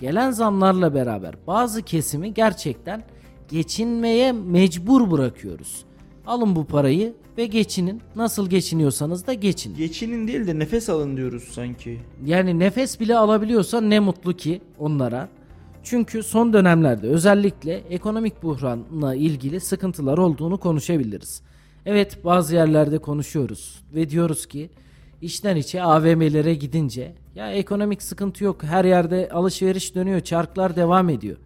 gelen zamlarla beraber bazı kesimi gerçekten geçinmeye mecbur bırakıyoruz. Alın bu parayı ve geçinin. Nasıl geçiniyorsanız da geçin. Geçinin değil de nefes alın diyoruz sanki. Yani nefes bile alabiliyorsa ne mutlu ki onlara. Çünkü son dönemlerde özellikle ekonomik buhranla ilgili sıkıntılar olduğunu konuşabiliriz. Evet bazı yerlerde konuşuyoruz ve diyoruz ki içten içe AVM'lere gidince ya ekonomik sıkıntı yok her yerde alışveriş dönüyor çarklar devam ediyor.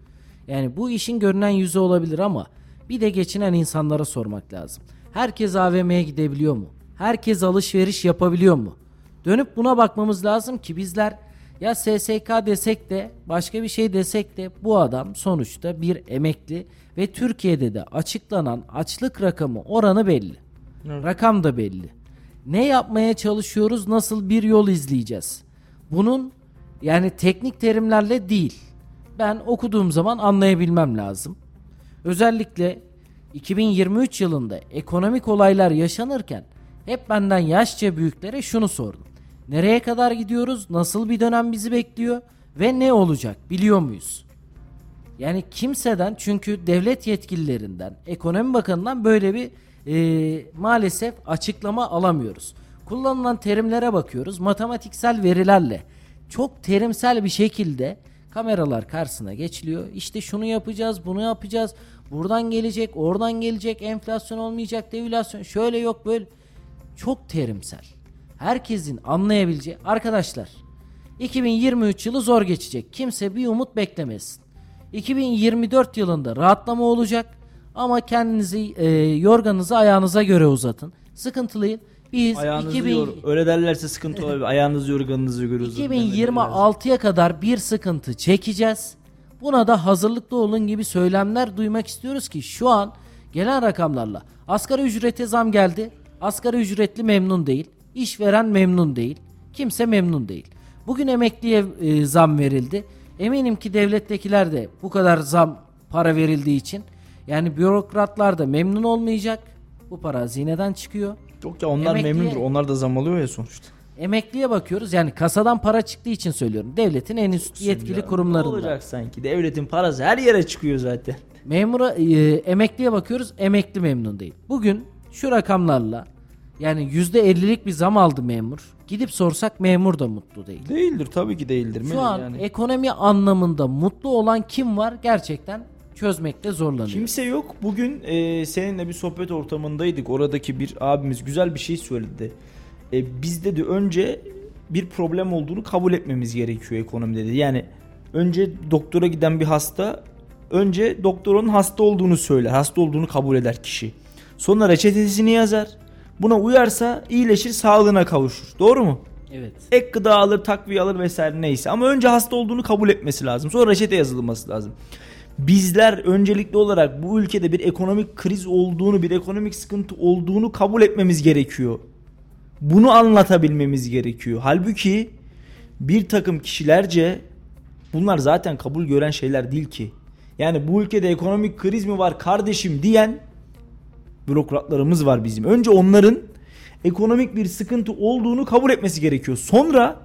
Yani bu işin görünen yüzü olabilir ama bir de geçinen insanlara sormak lazım. Herkes AVM'ye gidebiliyor mu? Herkes alışveriş yapabiliyor mu? Dönüp buna bakmamız lazım ki bizler ya SSK desek de başka bir şey desek de bu adam sonuçta bir emekli ve Türkiye'de de açıklanan açlık rakamı oranı belli. Evet. Rakam da belli. Ne yapmaya çalışıyoruz? Nasıl bir yol izleyeceğiz? Bunun yani teknik terimlerle değil. Ben okuduğum zaman anlayabilmem lazım. Özellikle 2023 yılında ekonomik olaylar yaşanırken hep benden yaşça büyüklere şunu sordum. Nereye kadar gidiyoruz? Nasıl bir dönem bizi bekliyor? Ve ne olacak? Biliyor muyuz? Yani kimseden çünkü devlet yetkililerinden, ekonomi bakanından böyle bir e, maalesef açıklama alamıyoruz. Kullanılan terimlere bakıyoruz. Matematiksel verilerle çok terimsel bir şekilde kameralar karşısına geçiliyor. İşte şunu yapacağız, bunu yapacağız. Buradan gelecek, oradan gelecek, enflasyon olmayacak, devülasyon şöyle yok böyle. Çok terimsel. Herkesin anlayabileceği arkadaşlar 2023 yılı zor geçecek. Kimse bir umut beklemesin. 2024 yılında rahatlama olacak ama kendinizi e, yorganınızı ayağınıza göre uzatın. Sıkıntılıyın. Biz Ayağınızı 2000... yor. Öyle derlerse sıkıntı olabilir. Ayağınızı yorganınızı göre uzatın. 2026'ya kadar bir sıkıntı çekeceğiz. Buna da hazırlıklı olun gibi söylemler duymak istiyoruz ki şu an gelen rakamlarla asgari ücrete zam geldi. Asgari ücretli memnun değil. İşveren memnun değil. Kimse memnun değil. Bugün emekliye e, zam verildi. Eminim ki devlettekiler de bu kadar zam para verildiği için yani bürokratlar da memnun olmayacak. Bu para hazineden çıkıyor. Yok ya onlar emekliye, memnundur. Onlar da zam alıyor ya sonuçta. Emekliye bakıyoruz. Yani kasadan para çıktığı için söylüyorum. Devletin en üst yetkili ya, kurumlarında. Ne olacak sanki? Devletin parası her yere çıkıyor zaten. Memura e, emekliye bakıyoruz. Emekli memnun değil. Bugün şu rakamlarla yani %50'lik bir zam aldı memur. Gidip sorsak memur da mutlu değil. Değildir tabii ki değildir. Şu an yani. ekonomi anlamında mutlu olan kim var gerçekten çözmekte zorlanıyor. Kimse yok. Bugün e, seninle bir sohbet ortamındaydık. Oradaki bir abimiz güzel bir şey söyledi. E, bizde de önce bir problem olduğunu kabul etmemiz gerekiyor ekonomide dedi. Yani önce doktora giden bir hasta önce doktorun hasta olduğunu söyler. Hasta olduğunu kabul eder kişi. Sonra reçetesini yazar. Buna uyarsa iyileşir sağlığına kavuşur. Doğru mu? Evet. Ek gıda alır, takviye alır vesaire neyse. Ama önce hasta olduğunu kabul etmesi lazım. Sonra reçete yazılması lazım. Bizler öncelikli olarak bu ülkede bir ekonomik kriz olduğunu, bir ekonomik sıkıntı olduğunu kabul etmemiz gerekiyor. Bunu anlatabilmemiz gerekiyor. Halbuki bir takım kişilerce bunlar zaten kabul gören şeyler değil ki. Yani bu ülkede ekonomik kriz mi var kardeşim diyen bürokratlarımız var bizim. Önce onların ekonomik bir sıkıntı olduğunu kabul etmesi gerekiyor. Sonra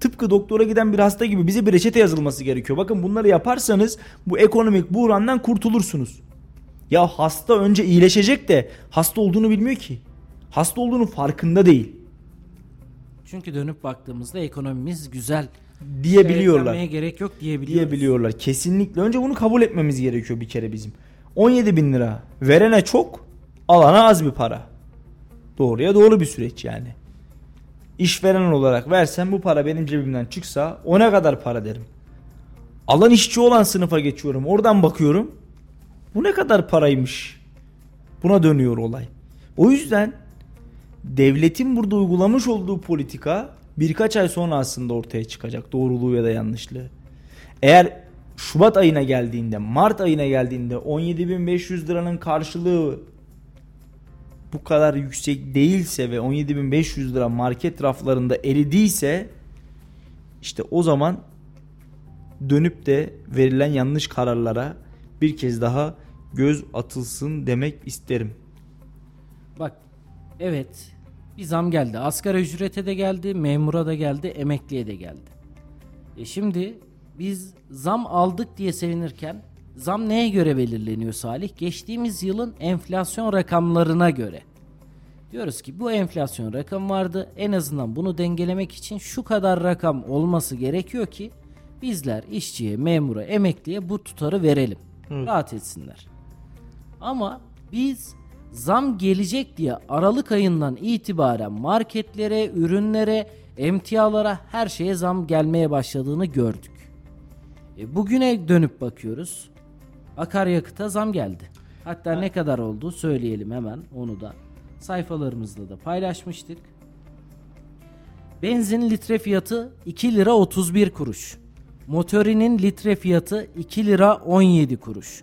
tıpkı doktora giden bir hasta gibi bize bir reçete yazılması gerekiyor. Bakın bunları yaparsanız bu ekonomik buhrandan kurtulursunuz. Ya hasta önce iyileşecek de hasta olduğunu bilmiyor ki. Hasta olduğunu farkında değil. Çünkü dönüp baktığımızda ekonomimiz güzel diyebiliyorlar. gerek yok diyebiliyorlar. Diyebiliyorlar. Kesinlikle. Önce bunu kabul etmemiz gerekiyor bir kere bizim. 17 bin lira. Verene çok, alana az bir para. Doğruya doğru bir süreç yani. İşveren olarak versem bu para benim cebimden çıksa o ne kadar para derim. Alan işçi olan sınıfa geçiyorum. Oradan bakıyorum. Bu ne kadar paraymış. Buna dönüyor olay. O yüzden devletin burada uygulamış olduğu politika birkaç ay sonra aslında ortaya çıkacak doğruluğu ya da yanlışlığı. Eğer Şubat ayına geldiğinde, Mart ayına geldiğinde 17.500 liranın karşılığı bu kadar yüksek değilse ve 17.500 lira market raflarında eridiyse işte o zaman dönüp de verilen yanlış kararlara bir kez daha göz atılsın demek isterim. Bak evet bir zam geldi. Asgari ücrete de geldi, memura da geldi, emekliye de geldi. E şimdi biz zam aldık diye sevinirken zam neye göre belirleniyor Salih? Geçtiğimiz yılın enflasyon rakamlarına göre. Diyoruz ki bu enflasyon rakam vardı. En azından bunu dengelemek için şu kadar rakam olması gerekiyor ki bizler işçiye, memura, emekliye bu tutarı verelim. Evet. Rahat etsinler. Ama biz zam gelecek diye Aralık ayından itibaren marketlere, ürünlere, emtialara her şeye zam gelmeye başladığını gördük. E bugüne dönüp bakıyoruz. Akaryakıta zam geldi. Hatta ne kadar oldu söyleyelim hemen onu da. Sayfalarımızda da paylaşmıştık. Benzin litre fiyatı 2 lira 31 kuruş. Motorinin litre fiyatı 2 lira 17 kuruş.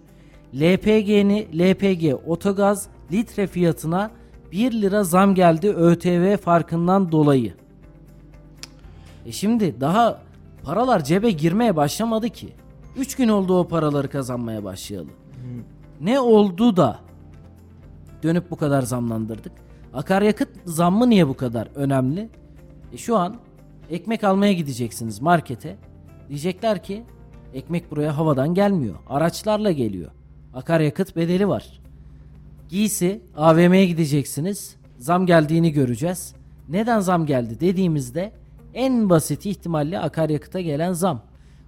LPG'ni LPG otogaz litre fiyatına 1 lira zam geldi ÖTV farkından dolayı. E şimdi daha paralar cebe girmeye başlamadı ki. 3 gün oldu o paraları kazanmaya başlayalı. Ne oldu da dönüp bu kadar zamlandırdık? Akaryakıt zammı niye bu kadar önemli? E şu an ekmek almaya gideceksiniz markete. Diyecekler ki ekmek buraya havadan gelmiyor. Araçlarla geliyor. Akaryakıt bedeli var. Giysi AVM'ye gideceksiniz. Zam geldiğini göreceğiz. Neden zam geldi dediğimizde en basit ihtimalle akaryakıta gelen zam.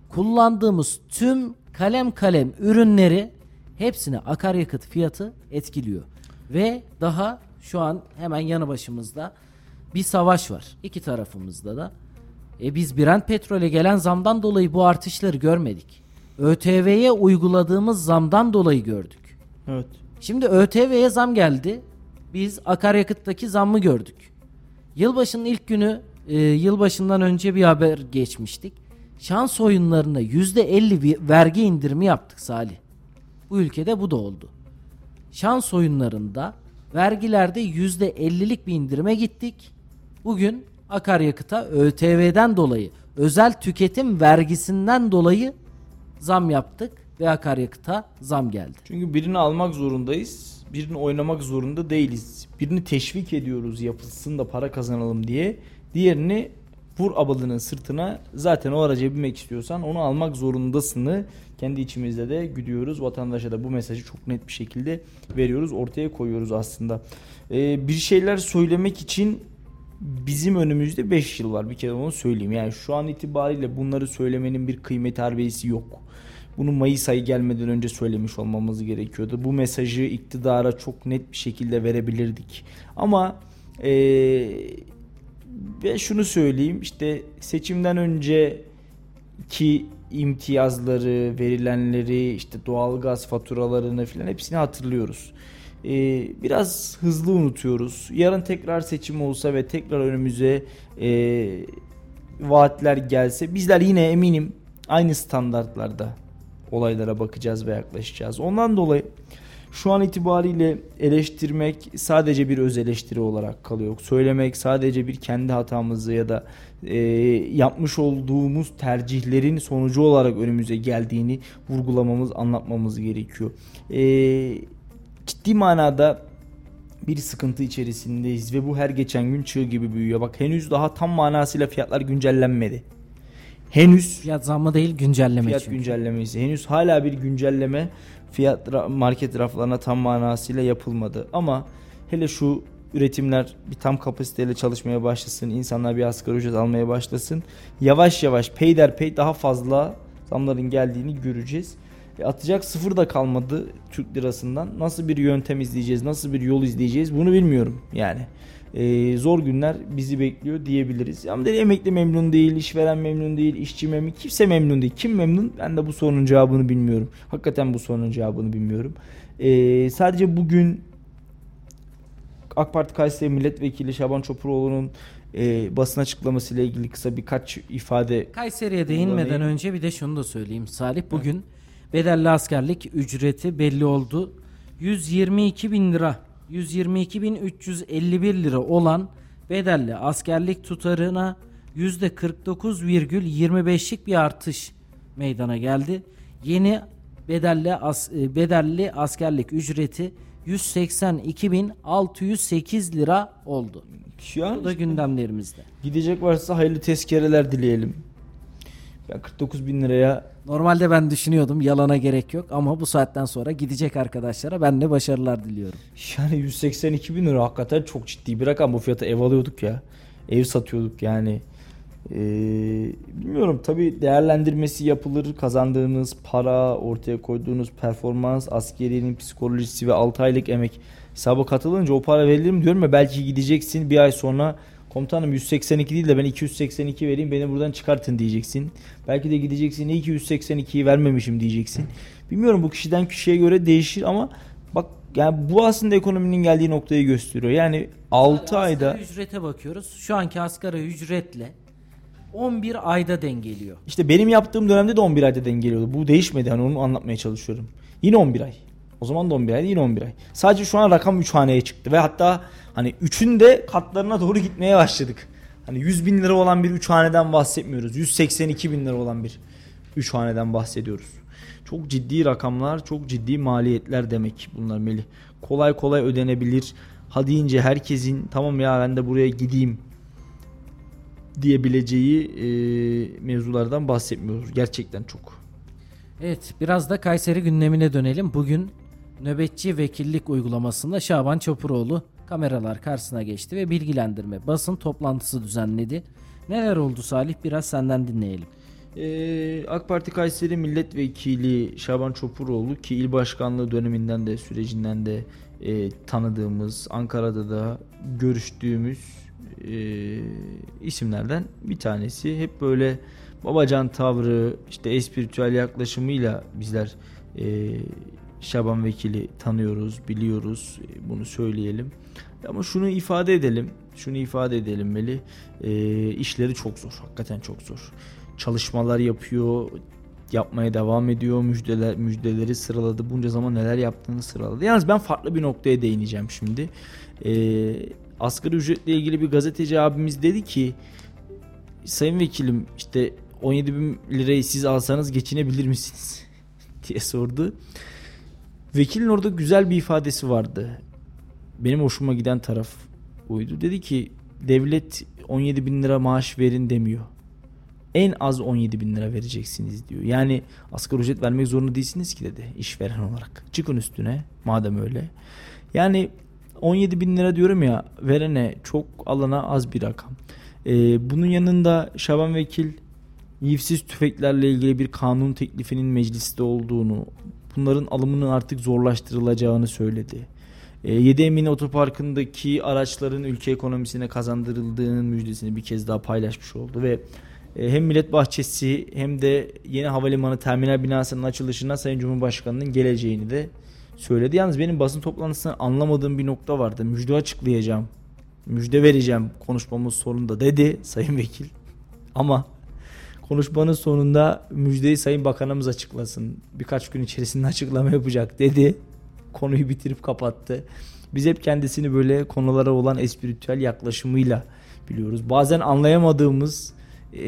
Kullandığımız tüm kalem kalem ürünleri hepsine akaryakıt fiyatı etkiliyor. Ve daha şu an hemen yanı başımızda bir savaş var. İki tarafımızda da. E biz Brent petrole gelen zamdan dolayı bu artışları görmedik. ÖTV'ye uyguladığımız zamdan dolayı gördük. Evet. Şimdi ÖTV'ye zam geldi. Biz akaryakıttaki zammı gördük. Yılbaşının ilk günü e, yılbaşından önce bir haber geçmiştik. Şans oyunlarına %50 vergi indirimi yaptık Salih. Bu ülkede bu da oldu. Şans oyunlarında vergilerde %50'lik bir indirime gittik. Bugün akaryakıta ÖTV'den dolayı özel tüketim vergisinden dolayı zam yaptık ve akaryakıta zam geldi. Çünkü birini almak zorundayız. Birini oynamak zorunda değiliz. Birini teşvik ediyoruz yapılsın da para kazanalım diye. Diğerini vur abalının sırtına zaten o araca binmek istiyorsan onu almak zorundasını kendi içimizde de güdüyoruz. Vatandaşa da bu mesajı çok net bir şekilde veriyoruz. Ortaya koyuyoruz aslında. Ee, bir şeyler söylemek için bizim önümüzde 5 yıl var. Bir kere onu söyleyeyim. Yani şu an itibariyle bunları söylemenin bir kıymet harbiyesi yok. Bunu Mayıs ayı gelmeden önce söylemiş olmamız gerekiyordu. Bu mesajı iktidara çok net bir şekilde verebilirdik. Ama ee, ve şunu söyleyeyim işte seçimden önce ki imtiyazları, verilenleri, işte doğalgaz faturalarını filan hepsini hatırlıyoruz. Ee, biraz hızlı unutuyoruz. Yarın tekrar seçim olsa ve tekrar önümüze e, vaatler gelse bizler yine eminim aynı standartlarda olaylara bakacağız ve yaklaşacağız. Ondan dolayı şu an itibariyle eleştirmek sadece bir öz eleştiri olarak kalıyor. Söylemek sadece bir kendi hatamızı ya da e, yapmış olduğumuz tercihlerin sonucu olarak önümüze geldiğini vurgulamamız, anlatmamız gerekiyor. E, ciddi manada bir sıkıntı içerisindeyiz ve bu her geçen gün çığ gibi büyüyor. Bak henüz daha tam manasıyla fiyatlar güncellenmedi. Henüz fiyat zammı değil güncelleme fiyat çünkü. güncellemesi. Henüz hala bir güncelleme fiyat market raflarına tam manasıyla yapılmadı. Ama hele şu üretimler bir tam kapasiteyle çalışmaya başlasın, insanlar bir asgari ücret almaya başlasın. Yavaş yavaş peyderpey daha fazla zamların geldiğini göreceğiz. E atacak sıfır da kalmadı Türk lirasından. Nasıl bir yöntem izleyeceğiz, nasıl bir yol izleyeceğiz bunu bilmiyorum yani e, zor günler bizi bekliyor diyebiliriz. Ama dedi emekli memnun değil, işveren memnun değil, işçi memnun, kimse memnun değil. Kim memnun? Ben de bu sorunun cevabını bilmiyorum. Hakikaten bu sorunun cevabını bilmiyorum. E, sadece bugün AK Parti Kayseri Milletvekili Şaban Çopuroğlu'nun e, basın açıklaması ile ilgili kısa birkaç ifade Kayseri'ye değinmeden önce bir de şunu da söyleyeyim. Salih bugün evet. bedelli askerlik ücreti belli oldu. 122 bin lira 122.351 lira olan bedelli askerlik tutarına %49,25'lik bir artış meydana geldi. Yeni bedelli as, e, bedelli askerlik ücreti 182.608 lira oldu. Şu an Bu da gündemlerimizde. Gidecek varsa hayırlı tezkereler dileyelim. Ben 49 bin liraya Normalde ben düşünüyordum yalana gerek yok ama bu saatten sonra gidecek arkadaşlara ben de başarılar diliyorum. Yani 182 bin lira hakikaten çok ciddi bir rakam. Bu fiyata ev alıyorduk ya. Ev satıyorduk yani. Ee, bilmiyorum tabi değerlendirmesi yapılır. Kazandığınız para, ortaya koyduğunuz performans, askeriyenin psikolojisi ve 6 aylık emek hesaba katılınca o para verilir mi diyorum ya belki gideceksin bir ay sonra komutanım 182 değil de ben 282 vereyim beni buradan çıkartın diyeceksin. Belki de gideceksin iyi ki 182'yi vermemişim diyeceksin. Bilmiyorum bu kişiden kişiye göre değişir ama bak yani bu aslında ekonominin geldiği noktayı gösteriyor. Yani 6 yani ayda ücrete bakıyoruz. Şu anki asgari ücretle 11 ayda dengeliyor. İşte benim yaptığım dönemde de 11 ayda dengeliyordu. Bu değişmedi hani onu anlatmaya çalışıyorum. Yine 11 ay. O zaman da 11 ay yine 11 ay. Sadece şu an rakam 3 haneye çıktı ve hatta hani 3'ün de katlarına doğru gitmeye başladık. Hani 100 bin lira olan bir 3 haneden bahsetmiyoruz. 182 bin lira olan bir 3 haneden bahsediyoruz. Çok ciddi rakamlar, çok ciddi maliyetler demek bunlar Melih. Kolay kolay ödenebilir. Ha deyince herkesin tamam ya ben de buraya gideyim diyebileceği e, mevzulardan bahsetmiyoruz. Gerçekten çok. Evet biraz da Kayseri gündemine dönelim. Bugün nöbetçi vekillik uygulamasında Şaban Çopuroğlu kameralar karşısına geçti ve bilgilendirme basın toplantısı düzenledi. Neler oldu Salih biraz senden dinleyelim. Ee, AK Parti Kayseri Milletvekili Şaban Çopuroğlu ki il başkanlığı döneminden de sürecinden de e, tanıdığımız Ankara'da da görüştüğümüz e, isimlerden bir tanesi. Hep böyle babacan tavrı işte espiritüel yaklaşımıyla bizler e, Şaban Vekili tanıyoruz, biliyoruz. E, bunu söyleyelim. Ama şunu ifade edelim. Şunu ifade edelim Meli. E, işleri çok zor. Hakikaten çok zor. Çalışmalar yapıyor. Yapmaya devam ediyor. Müjdeler, müjdeleri sıraladı. Bunca zaman neler yaptığını sıraladı. Yalnız ben farklı bir noktaya değineceğim şimdi. E, asgari ücretle ilgili bir gazeteci abimiz dedi ki Sayın Vekilim işte 17 bin lirayı siz alsanız geçinebilir misiniz? diye sordu. Vekilin orada güzel bir ifadesi vardı. Benim hoşuma giden taraf buydu. Dedi ki devlet 17 bin lira maaş verin demiyor. En az 17 bin lira vereceksiniz diyor. Yani asgari ücret vermek zorunda değilsiniz ki dedi işveren olarak. Çıkın üstüne madem öyle. Yani 17 bin lira diyorum ya verene çok alana az bir rakam. Ee, bunun yanında Şaban Vekil yivsiz tüfeklerle ilgili bir kanun teklifinin mecliste olduğunu, bunların alımının artık zorlaştırılacağını söyledi. E, 7 Emin Otoparkı'ndaki araçların ülke ekonomisine kazandırıldığının müjdesini bir kez daha paylaşmış oldu ve e, hem Millet Bahçesi hem de yeni havalimanı terminal binasının açılışına Sayın Cumhurbaşkanı'nın geleceğini de söyledi. Yalnız benim basın toplantısında anlamadığım bir nokta vardı. Müjde açıklayacağım. Müjde vereceğim konuşmamız sonunda dedi Sayın Vekil. Ama konuşmanın sonunda müjdeyi Sayın Bakanımız açıklasın. Birkaç gün içerisinde açıklama yapacak dedi. Konuyu bitirip kapattı. Biz hep kendisini böyle konulara olan espritüel yaklaşımıyla biliyoruz. Bazen anlayamadığımız e,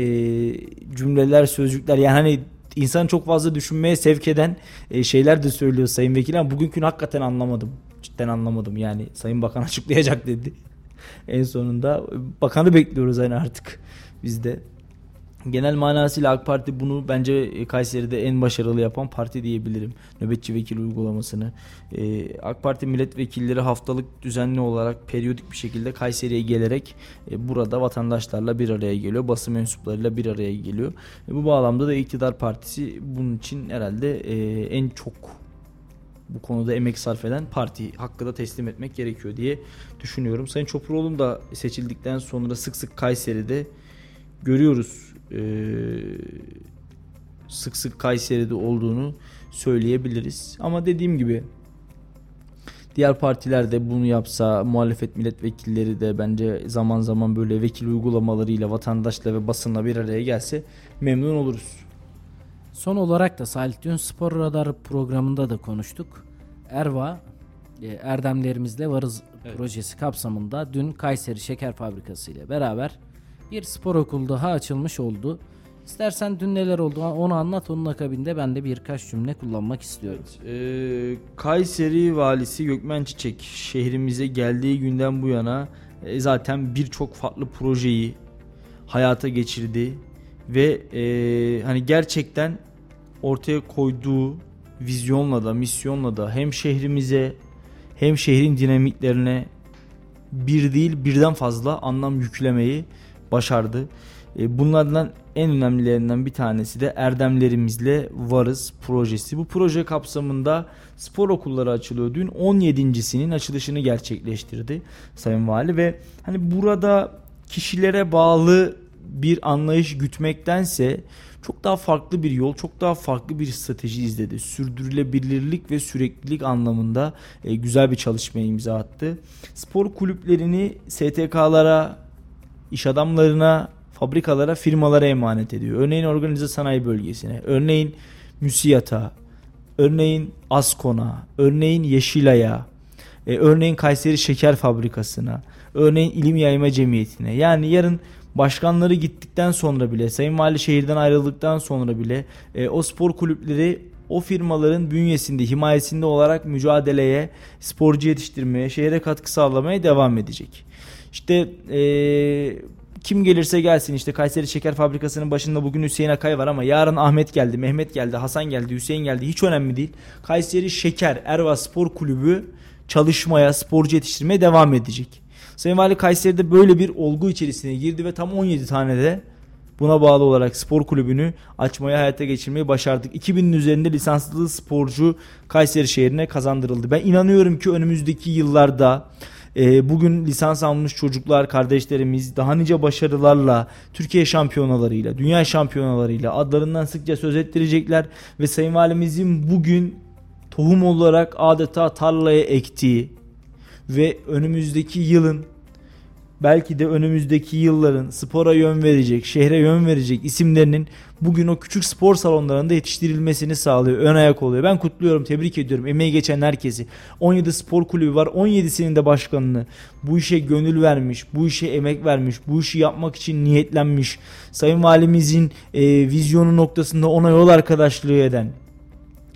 cümleler, sözcükler yani hani insan çok fazla düşünmeye sevk eden e, şeyler de söylüyor Sayın Vekil ama bugünkünü hakikaten anlamadım. Cidden anlamadım yani Sayın Bakan açıklayacak dedi. en sonunda bakanı bekliyoruz hani artık biz de. Genel manasıyla AK Parti bunu bence Kayseri'de en başarılı yapan parti diyebilirim. Nöbetçi vekil uygulamasını. Ee, AK Parti milletvekilleri haftalık düzenli olarak periyodik bir şekilde Kayseri'ye gelerek e, burada vatandaşlarla bir araya geliyor. Basın mensuplarıyla bir araya geliyor. E, bu bağlamda da iktidar partisi bunun için herhalde e, en çok bu konuda emek sarf eden parti hakkı da teslim etmek gerekiyor diye düşünüyorum. Sayın Çopuroğlu'nun da seçildikten sonra sık sık Kayseri'de görüyoruz e, sık sık Kayseri'de olduğunu söyleyebiliriz. Ama dediğim gibi diğer partiler de bunu yapsa muhalefet milletvekilleri de bence zaman zaman böyle vekil uygulamalarıyla vatandaşla ve basınla bir araya gelse memnun oluruz. Son olarak da Salih dün Spor Radar programında da konuştuk. Erva e, Erdemlerimizle Varız evet. projesi kapsamında dün Kayseri Şeker Fabrikası ile beraber bir spor okulu daha açılmış oldu. İstersen dün neler oldu onu anlat onun akabinde ben de birkaç cümle kullanmak istiyorum. Evet, e, Kayseri valisi Gökmen Çiçek şehrimize geldiği günden bu yana e, zaten birçok farklı projeyi hayata geçirdi. ve e, hani gerçekten ortaya koyduğu vizyonla da misyonla da hem şehrimize hem şehrin dinamiklerine bir değil birden fazla anlam yüklemeyi başardı. E, bunlardan en önemlilerinden bir tanesi de Erdemlerimizle Varız projesi. Bu proje kapsamında spor okulları açılıyor. Dün 17.sinin açılışını gerçekleştirdi Sayın Vali ve hani burada kişilere bağlı bir anlayış gütmektense çok daha farklı bir yol, çok daha farklı bir strateji izledi. Sürdürülebilirlik ve süreklilik anlamında e, güzel bir çalışmaya imza attı. Spor kulüplerini STK'lara, iş adamlarına, fabrikalara, firmalara emanet ediyor. Örneğin organize sanayi bölgesine, örneğin MÜSİAD'a, örneğin Askon'a, örneğin Yeşilay'a, e, örneğin Kayseri Şeker Fabrikası'na, örneğin İlim Yayma Cemiyeti'ne. Yani yarın başkanları gittikten sonra bile, Sayın Vali şehirden ayrıldıktan sonra bile e, o spor kulüpleri o firmaların bünyesinde, himayesinde olarak mücadeleye, sporcu yetiştirmeye, şehre katkı sağlamaya devam edecek. İşte e, kim gelirse gelsin işte Kayseri Şeker Fabrikası'nın başında bugün Hüseyin Akay var ama yarın Ahmet geldi, Mehmet geldi, Hasan geldi, Hüseyin geldi hiç önemli değil. Kayseri Şeker Erva Spor Kulübü çalışmaya, sporcu yetiştirmeye devam edecek. Sayın Vali Kayseri'de böyle bir olgu içerisine girdi ve tam 17 tane de buna bağlı olarak spor kulübünü açmaya hayata geçirmeyi başardık. 2000'in üzerinde lisanslı sporcu Kayseri şehrine kazandırıldı. Ben inanıyorum ki önümüzdeki yıllarda e, bugün lisans almış çocuklar, kardeşlerimiz daha nice başarılarla, Türkiye şampiyonalarıyla, dünya şampiyonalarıyla adlarından sıkça söz ettirecekler ve Sayın Valimizin bugün tohum olarak adeta tarlaya ektiği ve önümüzdeki yılın belki de önümüzdeki yılların spora yön verecek, şehre yön verecek isimlerinin bugün o küçük spor salonlarında yetiştirilmesini sağlıyor. Ön ayak oluyor. Ben kutluyorum, tebrik ediyorum. Emeği geçen herkesi. 17 spor kulübü var. 17'sinin de başkanını bu işe gönül vermiş, bu işe emek vermiş, bu işi yapmak için niyetlenmiş. Sayın Valimizin e, vizyonu noktasında ona yol arkadaşlığı eden,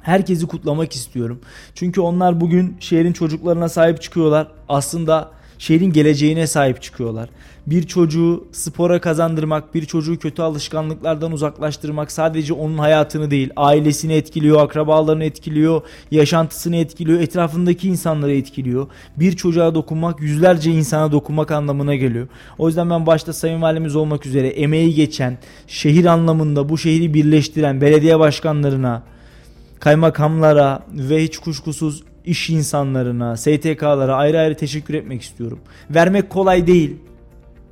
herkesi kutlamak istiyorum. Çünkü onlar bugün şehrin çocuklarına sahip çıkıyorlar. Aslında şehrin geleceğine sahip çıkıyorlar. Bir çocuğu spora kazandırmak, bir çocuğu kötü alışkanlıklardan uzaklaştırmak sadece onun hayatını değil, ailesini etkiliyor, akrabalarını etkiliyor, yaşantısını etkiliyor, etrafındaki insanları etkiliyor. Bir çocuğa dokunmak, yüzlerce insana dokunmak anlamına geliyor. O yüzden ben başta Sayın Valimiz olmak üzere emeği geçen, şehir anlamında bu şehri birleştiren belediye başkanlarına, kaymakamlara ve hiç kuşkusuz iş insanlarına, STK'lara ayrı ayrı teşekkür etmek istiyorum. Vermek kolay değil.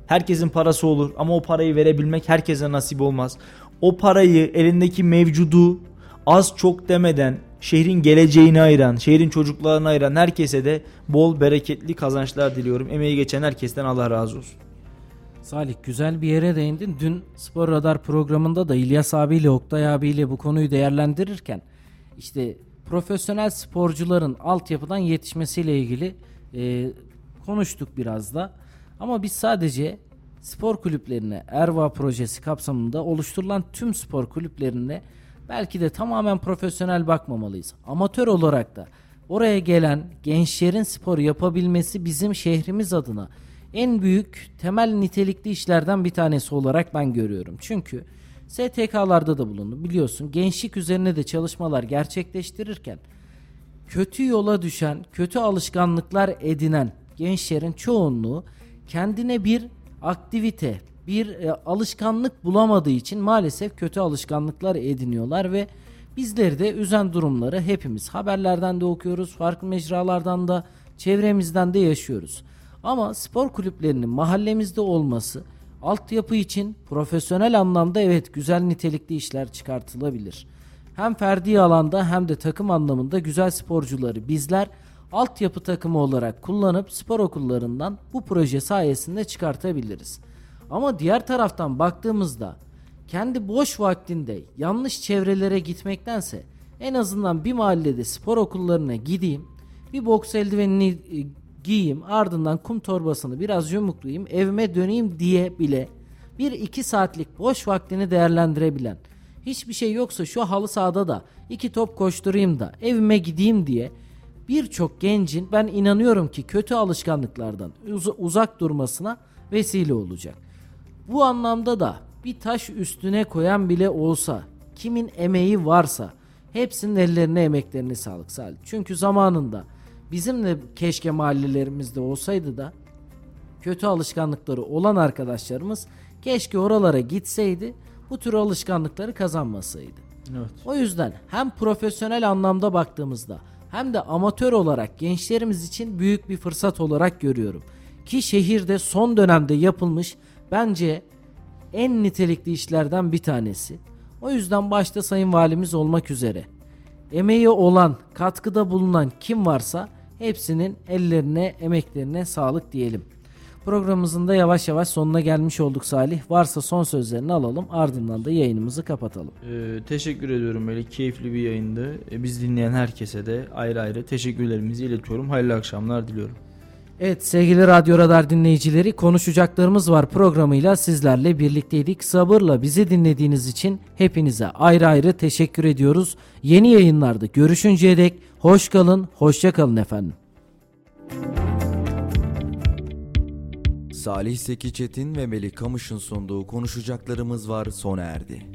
Herkesin parası olur ama o parayı verebilmek herkese nasip olmaz. O parayı elindeki mevcudu az çok demeden şehrin geleceğini ayıran, şehrin çocuklarını ayıran herkese de bol bereketli kazançlar diliyorum. Emeği geçen herkesten Allah razı olsun. Salih güzel bir yere değindin. Dün Spor Radar programında da İlyas abiyle Oktay abiyle bu konuyu değerlendirirken işte profesyonel sporcuların altyapıdan yetişmesiyle ilgili e, konuştuk biraz da. Ama biz sadece spor kulüplerine Erva projesi kapsamında oluşturulan tüm spor kulüplerine belki de tamamen profesyonel bakmamalıyız. Amatör olarak da oraya gelen gençlerin spor yapabilmesi bizim şehrimiz adına en büyük temel nitelikli işlerden bir tanesi olarak ben görüyorum. Çünkü STK'larda da bulundu. Biliyorsun gençlik üzerine de çalışmalar gerçekleştirirken kötü yola düşen, kötü alışkanlıklar edinen gençlerin çoğunluğu kendine bir aktivite, bir e, alışkanlık bulamadığı için maalesef kötü alışkanlıklar ediniyorlar ve bizleri de üzen durumları hepimiz haberlerden de okuyoruz, farklı mecralardan da çevremizden de yaşıyoruz. Ama spor kulüplerinin mahallemizde olması altyapı için profesyonel anlamda evet güzel nitelikli işler çıkartılabilir. Hem ferdi alanda hem de takım anlamında güzel sporcuları bizler altyapı takımı olarak kullanıp spor okullarından bu proje sayesinde çıkartabiliriz. Ama diğer taraftan baktığımızda kendi boş vaktinde yanlış çevrelere gitmektense en azından bir mahallede spor okullarına gideyim, bir boks eldivenini e, giyeyim ardından kum torbasını biraz yumuklayayım evime döneyim diye bile bir iki saatlik boş vaktini değerlendirebilen hiçbir şey yoksa şu halı sahada da iki top koşturayım da evime gideyim diye birçok gencin ben inanıyorum ki kötü alışkanlıklardan uz- uzak durmasına vesile olacak. Bu anlamda da bir taş üstüne koyan bile olsa, kimin emeği varsa hepsinin ellerine emeklerini sağlık Salih. Çünkü zamanında bizim de keşke mahallelerimizde olsaydı da kötü alışkanlıkları olan arkadaşlarımız keşke oralara gitseydi bu tür alışkanlıkları kazanmasaydı. Evet. O yüzden hem profesyonel anlamda baktığımızda hem de amatör olarak gençlerimiz için büyük bir fırsat olarak görüyorum. Ki şehirde son dönemde yapılmış bence en nitelikli işlerden bir tanesi. O yüzden başta Sayın Valimiz olmak üzere emeği olan, katkıda bulunan kim varsa hepsinin ellerine, emeklerine sağlık diyelim. Programımızın da yavaş yavaş sonuna gelmiş olduk Salih. Varsa son sözlerini alalım ardından da yayınımızı kapatalım. Ee, teşekkür ediyorum böyle keyifli bir yayındı. Ee, biz dinleyen herkese de ayrı ayrı teşekkürlerimizi iletiyorum. Hayırlı akşamlar diliyorum. Evet sevgili Radyo Radar dinleyicileri konuşacaklarımız var programıyla sizlerle birlikteydik. Sabırla bizi dinlediğiniz için hepinize ayrı ayrı teşekkür ediyoruz. Yeni yayınlarda görüşünceye dek hoş kalın, hoşça kalın efendim. Salih Seki Çetin ve Melih Kamış'ın sunduğu konuşacaklarımız var sona erdi.